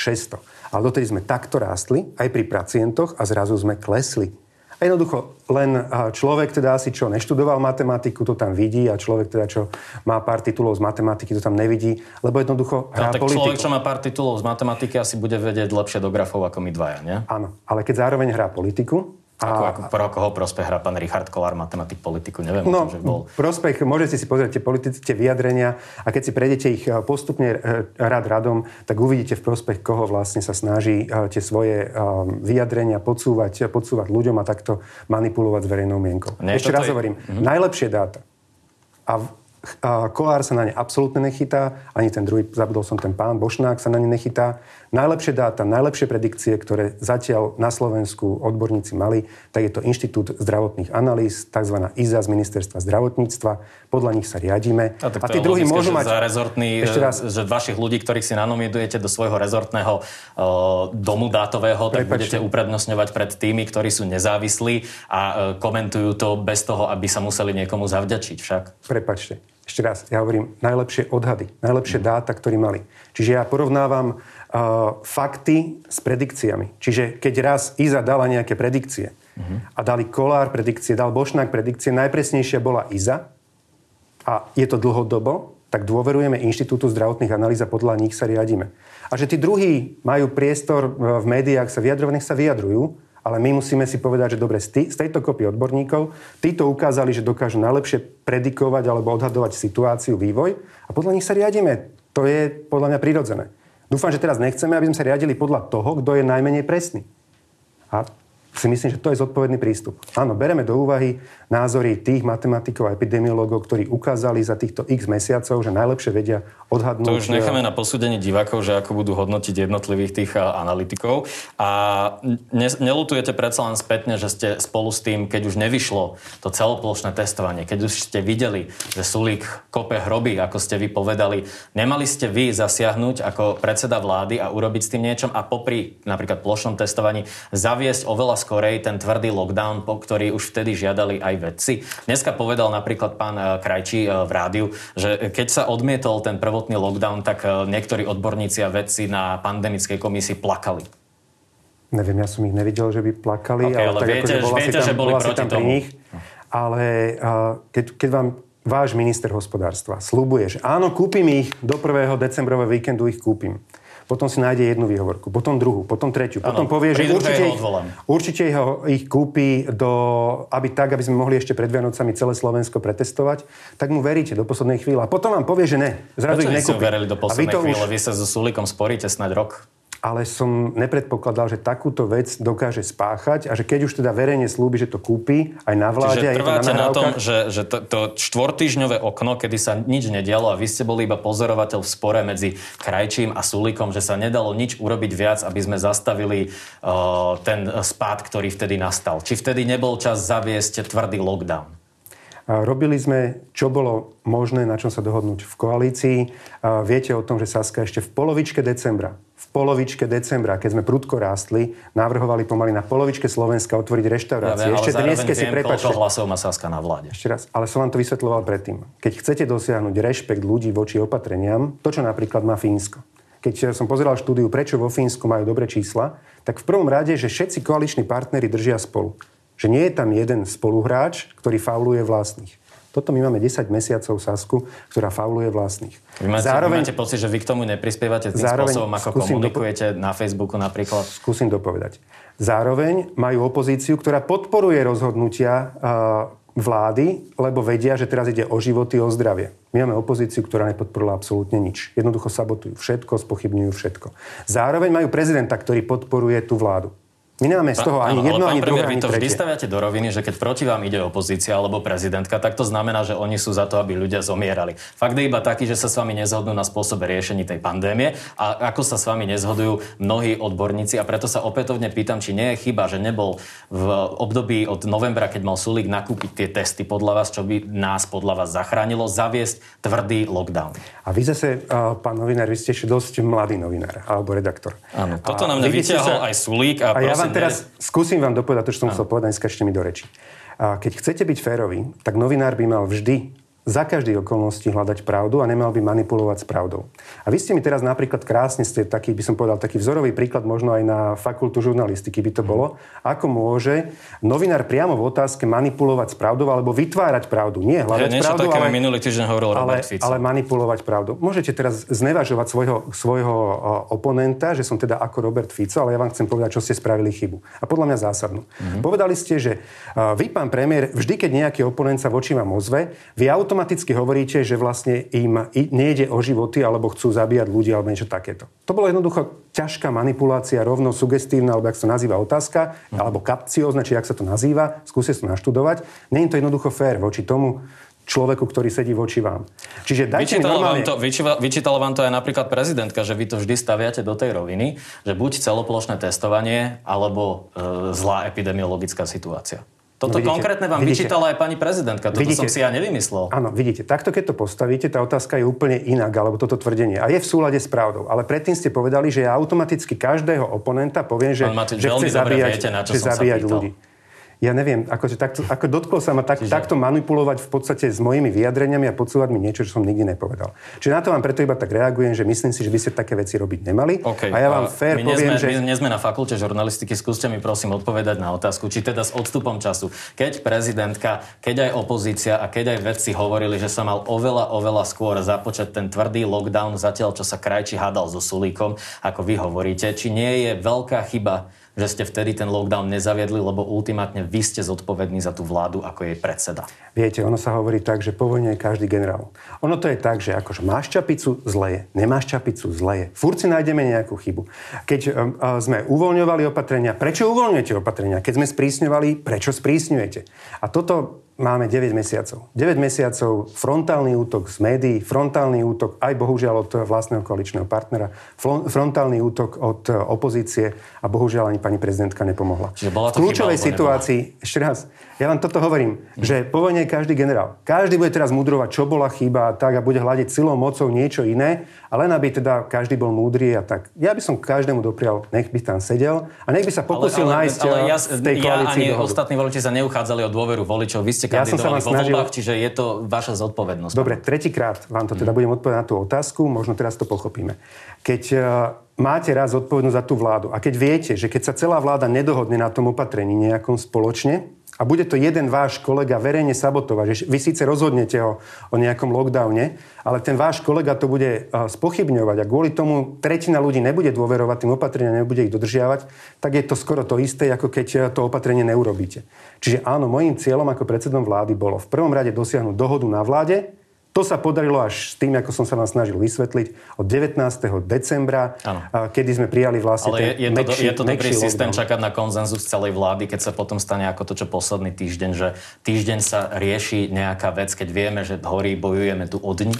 Ale dotedy sme takto rástli, aj pri pacientoch a zrazu sme klesli. A jednoducho len človek teda asi, čo neštudoval matematiku, to tam vidí a človek teda, čo má pár titulov z matematiky, to tam nevidí, lebo jednoducho hrá no, tak politiku. človek, čo má pár titulov z matematiky, asi bude vedieť lepšie do grafov ako my dvaja, nie? Áno, ale keď zároveň hrá politiku, ako, ako pro koho prospech hrá pán Richard Kolár, matematik, politiku, neviem no, o tom, že bol. prospech, môžete si pozrieť tie politické vyjadrenia a keď si prejdete ich eh, postupne eh, rad radom, tak uvidíte v prospech, koho vlastne sa snaží eh, tie svoje vyjadrenia podsúvať, podsúvať ľuďom a takto manipulovať s verejnou mienkou. Nie, Ešte raz je... hovorím, mm-hmm. najlepšie dáta. A a Kolár sa na ne absolútne nechytá, ani ten druhý, zabudol som ten pán, Bošnák sa na ne nechytá. Najlepšie dáta, najlepšie predikcie, ktoré zatiaľ na Slovensku odborníci mali, tak je to Inštitút zdravotných analýz, tzv. IZA z Ministerstva zdravotníctva. Podľa nich sa riadíme. A, a tí druhí môžu mať... Za rezortný, ešte raz, že vašich ľudí, ktorých si nanomidujete do svojho rezortného uh, domu dátového, tak budete uprednostňovať pred tými, ktorí sú nezávislí a uh, komentujú to bez toho, aby sa museli niekomu zavďačiť však. Prepačte. Ešte raz, ja hovorím najlepšie odhady, najlepšie dáta, ktoré mali. Čiže ja porovnávam fakty s predikciami. Čiže keď raz Iza dala nejaké predikcie uh-huh. a dali Kolár predikcie, dal Bošnák predikcie, najpresnejšia bola Iza a je to dlhodobo, tak dôverujeme Inštitútu zdravotných analýz a podľa nich sa riadíme. A že tí druhí majú priestor v médiách sa vyjadrovať, sa vyjadrujú, ale my musíme si povedať, že dobre, z tejto kopy odborníkov, títo ukázali, že dokážu najlepšie predikovať alebo odhadovať situáciu, vývoj a podľa nich sa riadíme. To je podľa mňa prirodzené. Dúfam, že teraz nechceme, aby sme sa riadili podľa toho, kto je najmenej presný. A si myslím, že to je zodpovedný prístup. Áno, bereme do úvahy názory tých matematikov a epidemiológov, ktorí ukázali za týchto x mesiacov, že najlepšie vedia odhadnúť... To už necháme na posúdenie divákov, že ako budú hodnotiť jednotlivých tých analytikov. A ne, nelutujete predsa len spätne, že ste spolu s tým, keď už nevyšlo to celoplošné testovanie, keď už ste videli, že Sulík kope hroby, ako ste vy povedali, nemali ste vy zasiahnuť ako predseda vlády a urobiť s tým niečom a popri napríklad plošnom testovaní zaviesť oveľa skorej ten tvrdý lockdown, po ktorý už vtedy žiadali aj vedci. Dneska povedal napríklad pán eh, Krajčí eh, v rádiu, že keď sa odmietol ten prvotný lockdown, tak eh, niektorí odborníci a vedci na pandemickej komisii plakali. Neviem, ja som ich nevidel, že by plakali. Okay, ale, ale tak viete, ako, že, viete tam, že boli proti tomu. Nich, ale keď, keď vám váš minister hospodárstva slúbuje, že áno, kúpim ich do 1. decembrového víkendu, ich kúpim potom si nájde jednu výhovorku, potom druhú, potom tretiu, potom ano, povie, že určite, ich, určite ho, ich kúpi, do, aby tak, aby sme mohli ešte pred Vianocami celé Slovensko pretestovať, tak mu veríte do poslednej chvíle. A potom vám povie, že ne. Zrazu Prečo ich nekúpi. verili do poslednej chvíle? Už... Vy sa so Sulikom sporíte snáď rok ale som nepredpokladal, že takúto vec dokáže spáchať a že keď už teda verejne slúbi, že to kúpi aj na vláde, Čiže aj to na, na tom, že, že to, to štvortýžňové okno, kedy sa nič nedialo a vy ste boli iba pozorovateľ v spore medzi Krajčím a Sulikom, že sa nedalo nič urobiť viac, aby sme zastavili uh, ten spád, ktorý vtedy nastal. Či vtedy nebol čas zaviesť tvrdý lockdown? Robili sme, čo bolo možné, na čom sa dohodnúť v koalícii. Viete o tom, že Saska ešte v polovičke decembra polovičke decembra, keď sme prudko rástli, navrhovali pomaly na polovičke Slovenska otvoriť reštaurácie. Ja, ešte dnes, keď si prepačte. hlasov má Saska na vláde. Ešte raz, ale som vám to vysvetloval predtým. Keď chcete dosiahnuť rešpekt ľudí voči opatreniam, to, čo napríklad má Fínsko. Keď som pozeral štúdiu, prečo vo Fínsku majú dobré čísla, tak v prvom rade, že všetci koaliční partnery držia spolu. Že nie je tam jeden spoluhráč, ktorý fauluje vlastných. Toto my máme 10 mesiacov Sasku, ktorá fauluje vlastných. Vy máte, zároveň, vy máte pocit, že vy k tomu neprispievate tým zároveň, spôsobom, ako komunikujete dopo- na Facebooku napríklad? Skúsim dopovedať. Zároveň majú opozíciu, ktorá podporuje rozhodnutia uh, vlády, lebo vedia, že teraz ide o životy, o zdravie. My máme opozíciu, ktorá nepodporila absolútne nič. Jednoducho sabotujú všetko, spochybňujú všetko. Zároveň majú prezidenta, ktorý podporuje tú vládu. My nemáme z toho ani jedno, ani druhé, ani vy to vždy staviate do roviny, že keď proti vám ide opozícia alebo prezidentka, tak to znamená, že oni sú za to, aby ľudia zomierali. Fakt je iba taký, že sa s vami nezhodnú na spôsobe riešení tej pandémie a ako sa s vami nezhodujú mnohí odborníci a preto sa opätovne pýtam, či nie je chyba, že nebol v období od novembra, keď mal Sulík nakúpiť tie testy podľa vás, čo by nás podľa vás zachránilo, zaviesť tvrdý lockdown. A vy zase, pán novinár, vy ste ešte dosť mladý novinár alebo redaktor. Áno, toto na mňa vyťahol sa... aj Sulík a, a ja vám teraz skúsim vám dopovedať to, čo som chcel povedať, dneska ešte mi do reči. A keď chcete byť férový, tak novinár by mal vždy za každej okolnosti hľadať pravdu a nemal by manipulovať s pravdou. A vy ste mi teraz napríklad krásne ste taký, by som povedal, taký vzorový príklad možno aj na fakultu žurnalistiky by to bolo, ako môže novinár priamo v otázke manipulovať s pravdou alebo vytvárať pravdu. Nie hľadať ja, pravdu, také ale, minulý týždeň hovoril ale, ale manipulovať pravdu. Môžete teraz znevažovať svojho, svojho oponenta, že som teda ako Robert Fico, ale ja vám chcem povedať, čo ste spravili chybu. A podľa mňa zásadnú. Mm-hmm. Povedali ste, že vy, pán premiér, vždy, keď nejaký oponent sa voči vám ozve, vy auto automaticky hovoríte, že vlastne im nejde o životy alebo chcú zabíjať ľudí alebo niečo takéto. To bolo jednoducho ťažká manipulácia, rovno sugestívna, alebo ak sa to nazýva otázka, alebo kapciózna, či ak sa to nazýva, skúste to naštudovať. Je to jednoducho fér voči tomu, človeku, ktorý sedí voči vám. Čiže dajte vyčítala, normálne... vám to, vyčítala vám to aj napríklad prezidentka, že vy to vždy staviate do tej roviny, že buď celoplošné testovanie, alebo e, zlá epidemiologická situácia. Toto no vidíte, konkrétne vám vidíte, vyčítala aj pani prezidentka. Toto vidíte, som si ja nevymyslel. Áno, vidíte, takto keď to postavíte, tá otázka je úplne inak, alebo toto tvrdenie. A je v súlade s pravdou. Ale predtým ste povedali, že ja automaticky každého oponenta poviem, že, že chce zabíjať, viete, že zabíjať ľudí ja neviem, akože takto, ako dotklo sa ma tak, Čiže... takto manipulovať v podstate s mojimi vyjadreniami a podsúvať mi niečo, čo som nikdy nepovedal. Čiže na to vám preto iba tak reagujem, že myslím si, že by ste také veci robiť nemali. Okay. A ja vám fér poviem, sme, že... My nie sme na fakulte žurnalistiky, skúste mi prosím odpovedať na otázku, či teda s odstupom času, keď prezidentka, keď aj opozícia a keď aj vedci hovorili, že sa mal oveľa, oveľa skôr započať ten tvrdý lockdown, zatiaľ čo sa krajči hádal so Sulíkom, ako vy hovoríte, či nie je veľká chyba že ste vtedy ten lockdown nezaviedli, lebo ultimátne vy ste zodpovední za tú vládu ako jej predseda? Viete, ono sa hovorí tak, že po vojne je každý generál. Ono to je tak, že akože máš čapicu, zle. Nemáš čapicu, zle je. Si nájdeme nejakú chybu. Keď um, sme uvoľňovali opatrenia, prečo uvoľňujete opatrenia? Keď sme sprísňovali, prečo sprísňujete? A toto máme 9 mesiacov. 9 mesiacov frontálny útok z médií, frontálny útok aj bohužiaľ od vlastného koaličného partnera, frontálny útok od opozície a bohužiaľ ani pani prezidentka nepomohla. Čiže bola to v kľúčovej chyba, situácii, nebola? ešte raz, ja len toto hovorím, hm. že po vojne je každý generál. Každý bude teraz mudrovať, čo bola chyba a tak a bude hľadiť silou, mocou niečo iné, ale len aby teda každý bol múdry a tak. Ja by som každému doprial, nech by tam sedel a nech by sa pokusil ale, ale, nájsť ale ja, v tej ja ani dohodu. ostatní voliči sa neuchádzali o dôveru voličov. Vy ste ja vo snažil... voľbách, čiže je to vaša zodpovednosť. Dobre, tretíkrát vám to teda hmm. budem odpovedať na tú otázku, možno teraz to pochopíme. Keď uh, máte raz zodpovednosť za tú vládu a keď viete, že keď sa celá vláda nedohodne na tom opatrení nejakom spoločne, a bude to jeden váš kolega verejne sabotovať, že vy síce rozhodnete o, o nejakom lockdowne, ale ten váš kolega to bude spochybňovať a kvôli tomu tretina ľudí nebude dôverovať tým opatreniam, nebude ich dodržiavať, tak je to skoro to isté, ako keď to opatrenie neurobíte. Čiže áno, môjim cieľom ako predsedom vlády bolo v prvom rade dosiahnuť dohodu na vláde, to sa podarilo až s tým, ako som sa vám snažil vysvetliť, od 19. decembra, ano. kedy sme prijali vlastne Ale je, je, to, mekší, je to dobrý systém čakať na konzenzus celej vlády, keď sa potom stane ako to, čo posledný týždeň, že týždeň sa rieši nejaká vec, keď vieme, že horí bojujeme tu od dní?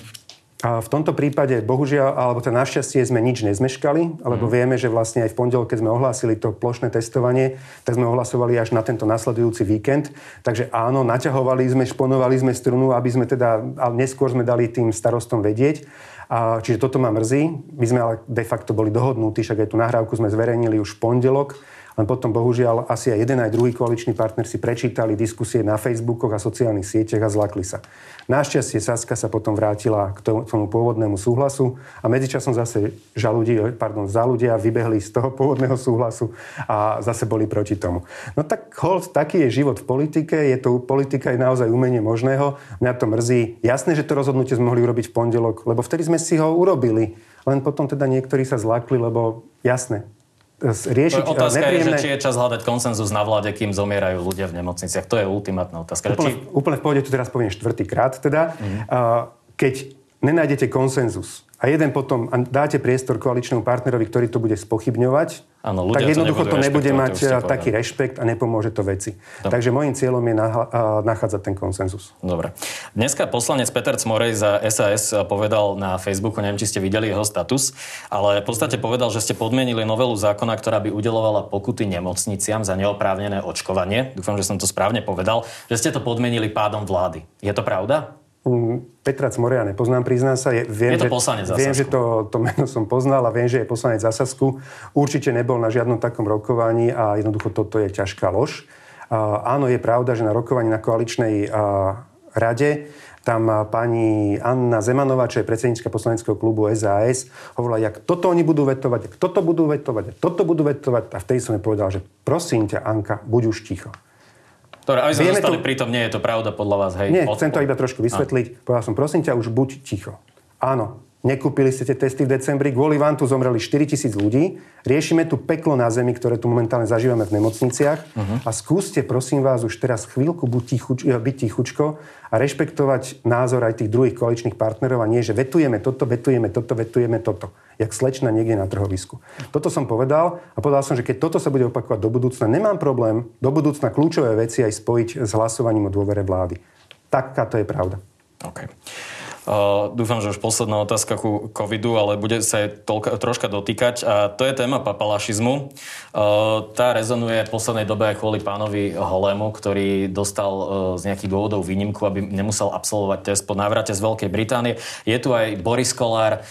A v tomto prípade, bohužiaľ, alebo to našťastie sme nič nezmeškali, alebo mm. vieme, že vlastne aj v pondelok, keď sme ohlásili to plošné testovanie, tak sme ohlasovali až na tento nasledujúci víkend. Takže áno, naťahovali sme, šponovali sme strunu, aby sme teda, ale neskôr sme dali tým starostom vedieť. A, čiže toto ma mrzí. My sme ale de facto boli dohodnutí, však aj tú nahrávku sme zverejnili už v pondelok len potom bohužiaľ asi aj jeden aj druhý koaličný partner si prečítali diskusie na Facebookoch a sociálnych sieťach a zlakli sa. Našťastie Saska sa potom vrátila k tomu pôvodnému súhlasu a medzičasom zase žaludí, pardon, za ľudia vybehli z toho pôvodného súhlasu a zase boli proti tomu. No tak hold, taký je život v politike, je to, politika je naozaj umenie možného, mňa to mrzí. Jasné, že to rozhodnutie sme mohli urobiť v pondelok, lebo vtedy sme si ho urobili. Len potom teda niektorí sa zlakli, lebo jasné, riešiť Otázka nepríjemné... je, že či je čas hľadať konsenzus na vláde, kým zomierajú ľudia v nemocniciach. To je ultimátna otázka. Úplne, či... úplne v pohode, tu teraz poviem štvrtýkrát teda. Mm-hmm. Keď nenájdete konsenzus a jeden potom a dáte priestor koaličnému partnerovi, ktorý to bude spochybňovať, Áno, tak jednoducho to, nebude mať taký rešpekt a nepomôže to veci. Dobre. Takže môjim cieľom je nachádzať ten konsenzus. Dobre. Dneska poslanec Peter Cmorej za SAS povedal na Facebooku, neviem, či ste videli jeho status, ale v podstate povedal, že ste podmienili novelu zákona, ktorá by udelovala pokuty nemocniciam za neoprávnené očkovanie. Dúfam, že som to správne povedal, že ste to podmienili pádom vlády. Je to pravda? Petra Cmoria nepoznám, priznám sa. Je, viem, je to poslanec že, Viem, že to, to meno som poznal a viem, že je poslanec za Sasku. Určite nebol na žiadnom takom rokovaní a jednoducho toto je ťažká lož. Uh, áno, je pravda, že na rokovaní na koaličnej uh, rade tam pani Anna Zemanová, čo je predsednička poslaneckého klubu SAS, hovorila, jak toto oni budú vetovať, jak toto budú vetovať, jak toto budú vetovať. A vtedy som jej povedal, že prosím ťa, Anka, buď už ticho. Ktoré aj sme zostali to... pritom, nie je to pravda podľa vás, hej? Nie, chcem to iba trošku vysvetliť. Povedal som, prosím ťa, už buď ticho. Áno, Nekúpili ste tie testy v decembri, kvôli vám tu zomreli 4 tisíc ľudí. Riešime tu peklo na zemi, ktoré tu momentálne zažívame v nemocniciach. Uh-huh. A skúste, prosím vás, už teraz chvíľku buď tichuč, eh, byť tichučko a rešpektovať názor aj tých druhých koaličných partnerov a nie, že vetujeme toto, vetujeme toto, vetujeme toto. Jak slečna niekde na trhovisku. Toto som povedal a povedal som, že keď toto sa bude opakovať do budúcna, nemám problém do budúcna kľúčové veci aj spojiť s hlasovaním o dôvere vlády. Taká to je pravda. Okay. Dúfam, že už posledná otázka ku covidu, ale bude sa aj toľka, troška dotýkať. A to je téma papalašizmu. Uh, tá rezonuje v poslednej dobe aj kvôli pánovi Holému, ktorý dostal z nejakých dôvodov výnimku, aby nemusel absolvovať test po návrate z Veľkej Británie. Je tu aj Boris Kolár,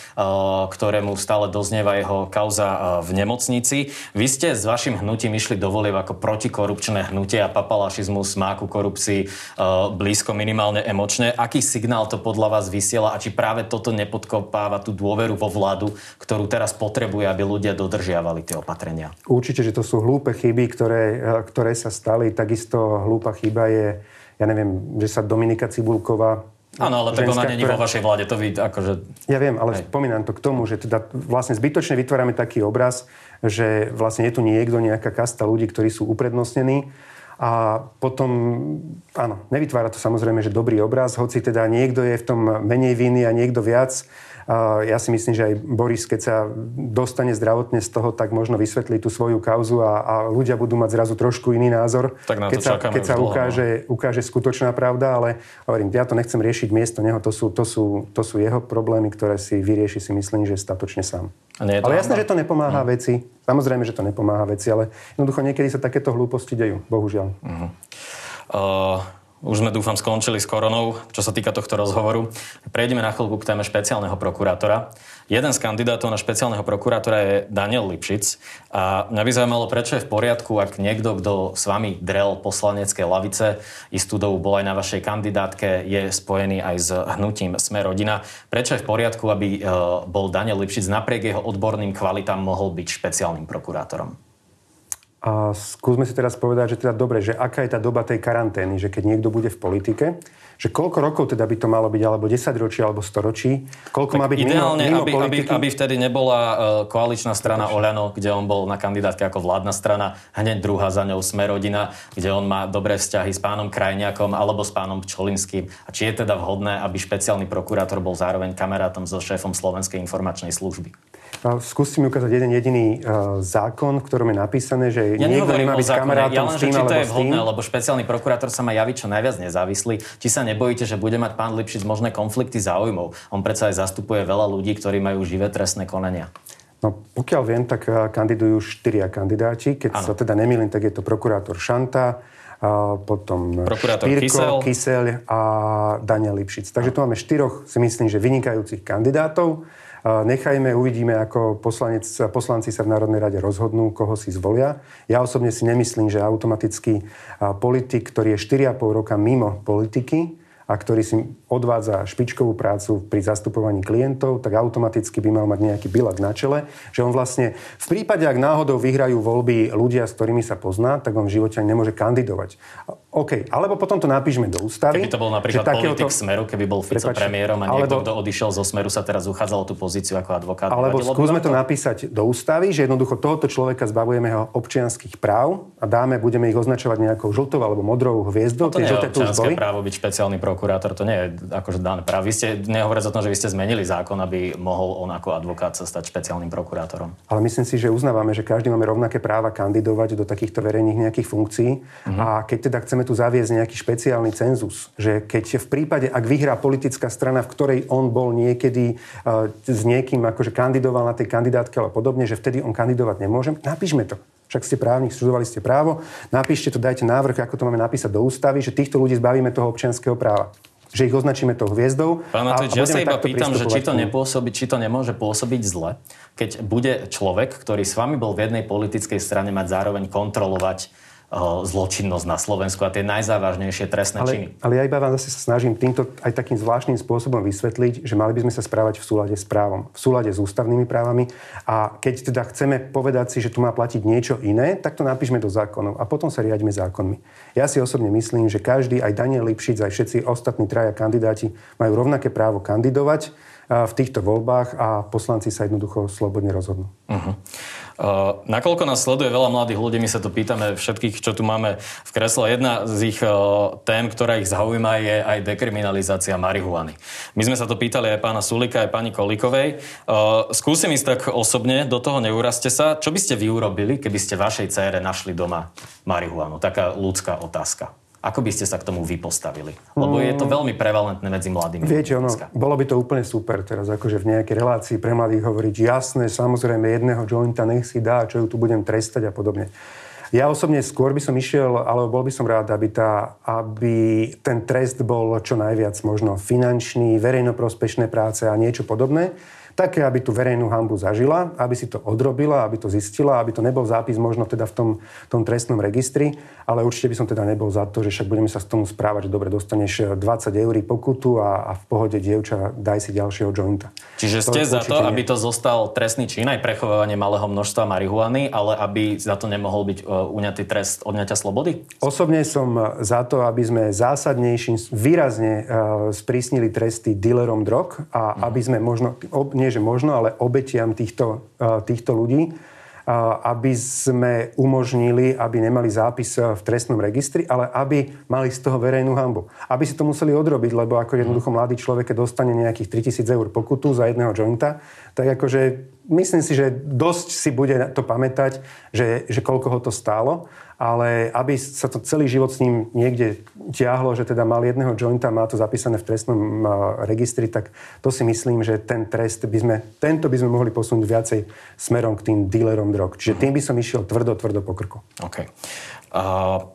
ktorému stále doznieva jeho kauza v nemocnici. Vy ste s vašim hnutím išli do volieb ako protikorupčné hnutie a papalašizmus má ku korupcii blízko minimálne emočne. Aký signál to podľa vás vy vysiela a či práve toto nepodkopáva tú dôveru vo vládu, ktorú teraz potrebuje, aby ľudia dodržiavali tie opatrenia. Určite, že to sú hlúpe chyby, ktoré, ktoré sa stali. Takisto hlúpa chyba je, ja neviem, že sa Dominika Cibulková Áno, ale tak ona není ktorá... vo vašej vláde, to vy akože... Ja viem, ale Hej. spomínam to k tomu, že teda vlastne zbytočne vytvárame taký obraz, že vlastne je tu niekto, nejaká kasta ľudí, ktorí sú uprednostnení a potom, áno, nevytvára to samozrejme, že dobrý obraz, hoci teda niekto je v tom menej viny a niekto viac, ja si myslím, že aj Boris, keď sa dostane zdravotne z toho, tak možno vysvetlí tú svoju kauzu a, a ľudia budú mať zrazu trošku iný názor, tak na keď sa, keď sa ukáže, no. ukáže skutočná pravda, ale hovorím, ja to nechcem riešiť miesto neho, to sú, to sú, to sú jeho problémy, ktoré si vyrieši si myslím, že statočne sám. Ale jasné, že to nepomáha uh-huh. veci. Samozrejme, že to nepomáha veci, ale jednoducho niekedy sa takéto hlúposti dejú, bohužiaľ. Uh-huh. Uh... Už sme dúfam skončili s koronou, čo sa týka tohto rozhovoru. Prejdeme na chvíľku k téme špeciálneho prokurátora. Jeden z kandidátov na špeciálneho prokurátora je Daniel Lipšic. A mňa by zaujímalo, prečo je v poriadku, ak niekto, kto s vami drel poslanecké lavice, istú dobu bol aj na vašej kandidátke, je spojený aj s hnutím Sme rodina. Prečo je v poriadku, aby e, bol Daniel Lipšic napriek jeho odborným kvalitám mohol byť špeciálnym prokurátorom? A skúsme si teraz povedať, že teda dobre, že aká je tá doba tej karantény, že keď niekto bude v politike, že koľko rokov teda by to malo byť, alebo 10 ročí, alebo 100 ročí, koľko tak má byť ideálne, mimo, mimo aby, aby, aby vtedy nebola uh, koaličná strana. Oľano, kde on bol na kandidátke ako vládna strana, hneď druhá za ňou Smerodina, kde on má dobré vzťahy s pánom Krajniakom alebo s pánom Pčolinským. A či je teda vhodné, aby špeciálny prokurátor bol zároveň kamarátom so šéfom Slovenskej informačnej služby? Skúste mi ukázať jeden jediný uh, zákon, v ktorom je napísané, že ja niekto nemá byť kamarátom ja len, s tým, či to je vhodné, lebo špeciálny prokurátor sa má javiť čo najviac nezávislý. Či sa nebojíte, že bude mať pán Lipšic možné konflikty záujmov? On predsa aj zastupuje veľa ľudí, ktorí majú živé trestné konania. No, pokiaľ viem, tak kandidujú štyria kandidáti. Keď ano. sa teda nemýlim, tak je to prokurátor Šanta, a potom prokurátor Špírko, Kysel. Kysel a Daniel Lipšic. Takže tu máme štyroch, si myslím, že vynikajúcich kandidátov. Nechajme, uvidíme, ako poslanec, poslanci sa v Národnej rade rozhodnú, koho si zvolia. Ja osobne si nemyslím, že automaticky politik, ktorý je 4,5 roka mimo politiky, a ktorý si odvádza špičkovú prácu pri zastupovaní klientov, tak automaticky by mal mať nejaký bilak na čele, že on vlastne v prípade, ak náhodou vyhrajú voľby ľudia, s ktorými sa pozná, tak on v živote ani nemôže kandidovať. OK, alebo potom to napíšme do ústavy. Keby to bol napríklad politik to... Smeru, keby bol Fico premiérom a niekto, alebo... kto odišiel zo Smeru, sa teraz uchádzal o tú pozíciu ako advokát. Alebo skúsme to napísať do ústavy, že jednoducho tohoto človeka zbavujeme jeho občianských práv a dáme, budeme ich označovať nejakou žltou alebo modrou hviezdou. No to nie je občianské právo byť špeciálny prokurátor, to nie je akože dané právo. Vy ste, nehovoriac o tom, že vy ste zmenili zákon, aby mohol on ako advokát sa stať špeciálnym prokurátorom. Ale myslím si, že uznávame, že každý máme rovnaké práva kandidovať do takýchto verejných nejakých funkcií. Uh-huh. A keď teda chceme tu zaviesť nejaký špeciálny cenzus, že keď v prípade, ak vyhrá politická strana, v ktorej on bol niekedy uh, s niekým akože kandidoval na tej kandidátke alebo podobne, že vtedy on kandidovať nemôže, napíšme to. Však ste právnik, študovali ste právo, napíšte to, dajte návrh, ako to máme napísať do ústavy, že týchto ľudí zbavíme toho občianského práva že ich označíme tou hviezdou. Pán Matovič, ja sa iba pýtam, že či to nepôsobí, či to nemôže pôsobiť zle, keď bude človek, ktorý s vami bol v jednej politickej strane mať zároveň kontrolovať zločinnosť na Slovensku a tie najzávažnejšie trestné ale, činy. Ale ja iba vám zase sa snažím týmto aj takým zvláštnym spôsobom vysvetliť, že mali by sme sa správať v súlade s právom, v súlade s ústavnými právami a keď teda chceme povedať si, že tu má platiť niečo iné, tak to napíšme do zákonov a potom sa riadíme zákonmi. Ja si osobne myslím, že každý, aj Daniel Lipšic, aj všetci ostatní traja kandidáti majú rovnaké právo kandidovať v týchto voľbách a poslanci sa jednoducho slobodne rozhodnú. Uh-huh. Uh, nakoľko nás sleduje veľa mladých ľudí, my sa to pýtame všetkých, čo tu máme v kresle. Jedna z ich uh, tém, ktorá ich zaujíma, je aj dekriminalizácia marihuany. My sme sa to pýtali aj pána Sulika, aj pani Kolikovej. Uh, skúsim ísť tak osobne, do toho neuraste sa. Čo by ste vy urobili, keby ste vašej cére našli doma marihuanu? Taká ľudská otázka. Ako by ste sa k tomu vypostavili? Lebo je to mm. veľmi prevalentné medzi mladými. Viete, ono, bolo by to úplne super teraz, akože v nejakej relácii pre mladých hovoriť jasné, samozrejme jedného jointa nech si dá, čo ju tu budem trestať a podobne. Ja osobne skôr by som išiel, alebo bol by som rád, aby, tá, aby ten trest bol čo najviac možno finančný, verejnoprospešné práce a niečo podobné také, aby tú verejnú hambu zažila, aby si to odrobila, aby to zistila, aby to nebol zápis možno teda v tom, tom trestnom registri, ale určite by som teda nebol za to, že však budeme sa s tomu správať, že dobre, dostaneš 20 eur pokutu a, a v pohode dievča daj si ďalšieho jointa. Čiže to ste za to, nie. aby to zostal trestný čin, aj prechovávanie malého množstva marihuany, ale aby za to nemohol byť uh, uňatý trest odňatia slobody? Osobne som za to, aby sme zásadnejším, výrazne sprísnili tresty dealerom drog a mm. aby sme možno, nie že možno, ale obetiam týchto, týchto ľudí aby sme umožnili, aby nemali zápis v trestnom registri, ale aby mali z toho verejnú hambu. Aby si to museli odrobiť, lebo ako jednoducho mladý človek, dostane nejakých 3000 eur pokutu za jedného jointa, tak akože myslím si, že dosť si bude to pamätať, že, že koľko ho to stálo ale aby sa to celý život s ním niekde ťahlo, že teda mal jedného jointa, má to zapísané v trestnom registri, tak to si myslím, že ten trest by sme, tento by sme mohli posunúť viacej smerom k tým dílerom drog. Čiže tým by som išiel tvrdo, tvrdo po krku. OK. Uh...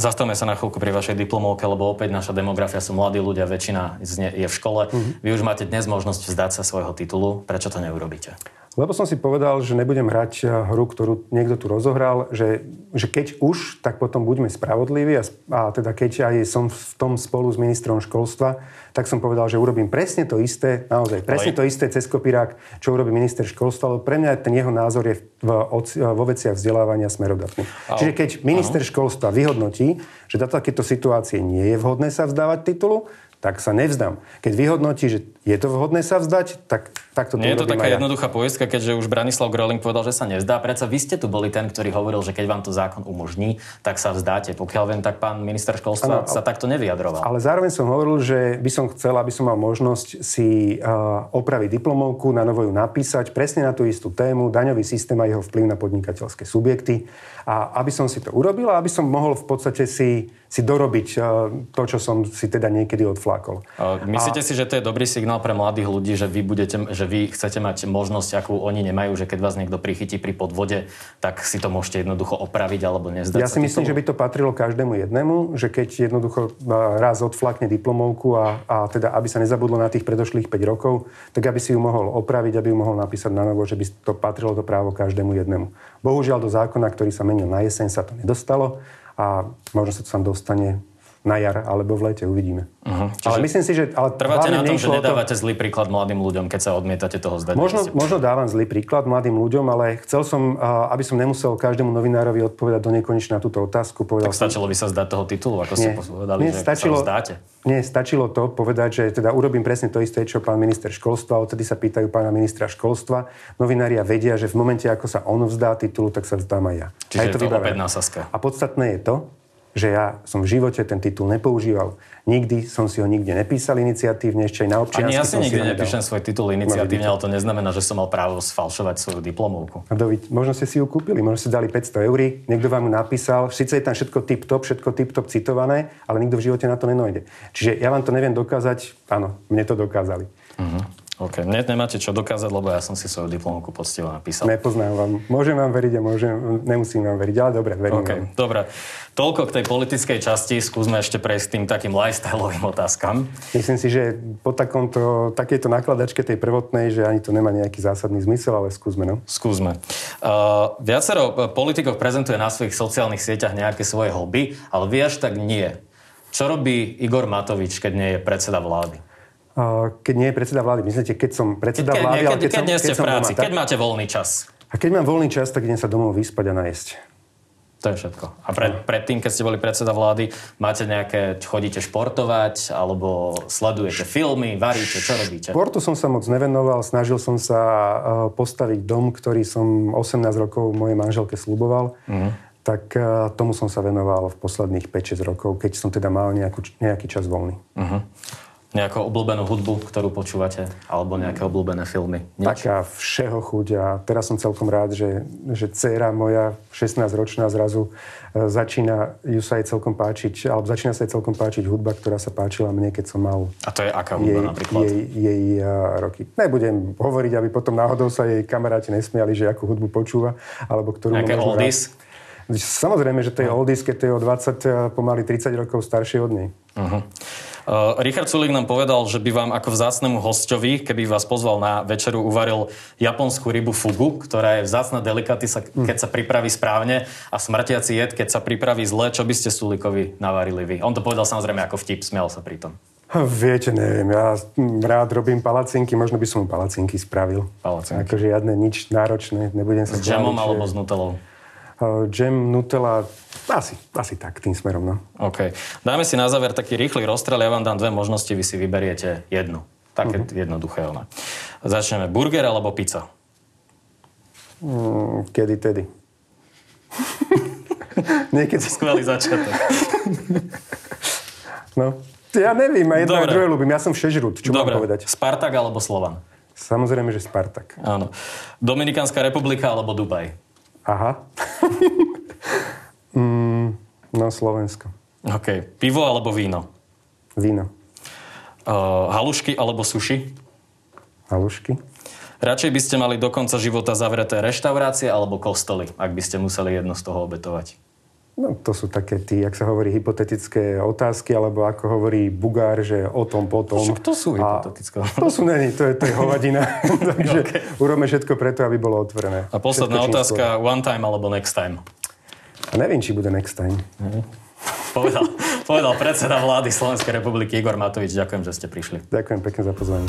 Zastavme sa na chvíľku pri vašej diplomovke, lebo opäť naša demografia sú mladí ľudia, väčšina je v škole. Mm-hmm. Vy už máte dnes možnosť vzdať sa svojho titulu. Prečo to neurobíte? Lebo som si povedal, že nebudem hrať eh, hru, ktorú niekto tu rozohral, že, že keď už, tak potom buďme spravodliví a, a teda keď aj som v tom spolu s ministrom školstva, tak som povedal, že urobím presne to isté, naozaj presne to isté cez kopírák, čo urobí minister školstva, lebo pre mňa ten jeho názor je v, vo veciach vzdelávania smerodatný. Čiže keď minister školstva vyhodnotí, že do takéto situácie nie je vhodné sa vzdávať titulu, tak sa nevzdám. Keď vyhodnotí, že je to vhodné sa vzdať, tak, tak to Nie je to taká ja. jednoduchá poistka, keďže už Branislav Groling povedal, že sa nevzdá. Prečo vy ste tu boli ten, ktorý hovoril, že keď vám to zákon umožní, tak sa vzdáte. Pokiaľ viem, tak pán minister školstva ano, sa takto nevyjadroval. Ale zároveň som hovoril, že by som chcel, aby som mal možnosť si uh, opraviť diplomovku, na novo ju napísať, presne na tú istú tému, daňový systém a jeho vplyv na podnikateľské subjekty. A aby som si to urobil a aby som mohol v podstate si si dorobiť eh, to, čo som si teda niekedy odflákol. Myslíte a... si, že to je dobrý signál pre mladých ľudí, že vy, budete, že vy chcete mať možnosť, akú oni nemajú, že keď vás niekto prichytí pri podvode, tak si to môžete jednoducho opraviť alebo nezdať Ja si myslím, že by to patrilo každému jednému, že keď jednoducho eh, raz odflakne diplomovku a, a teda aby sa nezabudlo na tých predošlých 5 rokov, tak aby si ju mohol opraviť, aby ju mohol napísať na novo, že by to patrilo to právo každému jednému. Bohužiaľ do zákona, ktorý sa menil na jeseň, sa to nedostalo a možno sa to tam dostane na jar alebo v lete, uvidíme. Uh-huh. ale myslím si, že... Ale trváte na tom, že nedávate to... zlý príklad mladým ľuďom, keď sa odmietate toho zdať? Možno, možno dávam zlý príklad mladým ľuďom, ale chcel som, aby som nemusel každému novinárovi odpovedať do nekonečna túto otázku. Povedal tak stačilo som... by sa zdať toho titulu, ako nie, ste povedali, nie, že stačilo, sa zdáte? Nie, stačilo to povedať, že teda urobím presne to isté, čo pán minister školstva, odtedy sa pýtajú pána ministra školstva. Novinária vedia, že v momente, ako sa on vzdá titulu, tak sa vzdám aj ja. Čiže a je to, to opäť násaska. A podstatné je to, že ja som v živote ten titul nepoužíval. Nikdy som si ho nikde nepísal iniciatívne, ešte aj na občiansky. Ani ja si nikdy nepíšem svoj titul iniciatívne, ale to neznamená, že som mal právo sfalšovať svoju diplomovku. A David, možno ste si ju kúpili, možno ste dali 500 eur, niekto vám ju napísal, síce je tam všetko tip-top, všetko tip-top citované, ale nikto v živote na to nenojde. Čiže ja vám to neviem dokázať, áno, mne to dokázali. Uh-huh. OK. Mne nemáte čo dokázať, lebo ja som si svoju diplomovku poctivo napísal. Nepoznám vám. Môžem vám veriť a môžem, nemusím vám veriť, ale dobre, verím okay. vám. Dobre. Toľko k tej politickej časti. Skúsme ešte prejsť tým takým lifestyleovým otázkam. Myslím si, že po takomto, takejto nakladačke tej prvotnej, že ani to nemá nejaký zásadný zmysel, ale skúsme, no. Skúsme. Uh, viacero politikov prezentuje na svojich sociálnych sieťach nejaké svoje hobby, ale vy až tak nie. Čo robí Igor Matovič, keď nie je predseda vlády? Keď nie je predseda vlády. Myslíte, keď som predseda keď, vlády, keď, keď, keď som, nie ste keď v práci, doma, keď máte voľný čas. A keď mám voľný čas, tak idem sa domov vyspať a najesť. To je všetko. A pred, predtým, keď ste boli predseda vlády, máte nejaké, chodíte športovať, alebo sledujete filmy, varíte, čo robíte? Športu som sa moc nevenoval, snažil som sa e, postaviť dom, ktorý som 18 rokov mojej manželke sluboval. Uh-huh. Tak e, tomu som sa venoval v posledných 5-6 rokov, keď som teda mal nejakú, nejaký čas voľný. Uh-huh nejakú obľúbenú hudbu, ktorú počúvate, alebo nejaké obľúbené filmy? Nič? Taká všeho chuť a teraz som celkom rád, že, že dcéra moja 16-ročná zrazu e, začína ju sa jej celkom páčiť, alebo začína sa jej celkom páčiť hudba, ktorá sa páčila mne, keď som mal A to je aká hudba jej, napríklad? Jej, jej uh, roky. Nebudem hovoriť, aby potom náhodou sa jej kamaráti nesmiali, že akú hudbu počúva, alebo ktorú... Nejaké oldies? Rád. Samozrejme, že to je oldies, keď to je o 20, e, pomaly 30 rokov staršie od nej. Uh-huh. Uh, Richard Sulik nám povedal, že by vám ako vzácnemu hostovi, keby vás pozval na večeru, uvaril japonskú rybu fugu, ktorá je vzácna delikatisa, hm. keď sa pripraví správne a smrtiaci jed, keď sa pripraví zle. Čo by ste Sulikovi navarili vy? On to povedal samozrejme ako vtip, smiel sa pri tom. Viete, neviem, ja rád robím palacinky, možno by som palacinky spravil. Palacinky. Ako žiadne nič náročné, nebudem sa S džemom alebo s nutelou? Džem, Nutella, asi, asi tak, tým smerom, no. OK. Dáme si na záver taký rýchly rozstrel, ja vám dám dve možnosti, vy si vyberiete jednu. Také uh-huh. jednoduché ona. Začneme. Burger alebo pizza? Mm, kedy tedy. Niekedy. Skvelý začiatok. no, ja neviem, a jedno a druhé ľúbim. Ja som všežrút, čo Dobre. mám povedať? Spartak alebo Slovan? Samozrejme, že Spartak. Áno. Dominikánska republika alebo Dubaj? Aha. mm, no, Slovensko. OK. Pivo alebo víno? Víno. Uh, halušky alebo suši? Halušky. Radšej by ste mali do konca života zavreté reštaurácie alebo kostoly, ak by ste museli jedno z toho obetovať? No, to sú také tí, jak sa hovorí, hypotetické otázky, alebo ako hovorí Bugár, že o tom potom. Však to sú hypotetické. To sú není, to je, to je hovadina. Takže okay. urobme všetko preto, aby bolo otvorené. A posledná všetko, otázka, one time alebo next time? A neviem, či bude next time. Mhm. Povedal, povedal predseda vlády Slovenskej republiky Igor Matovič. Ďakujem, že ste prišli. Ďakujem pekne za pozvanie.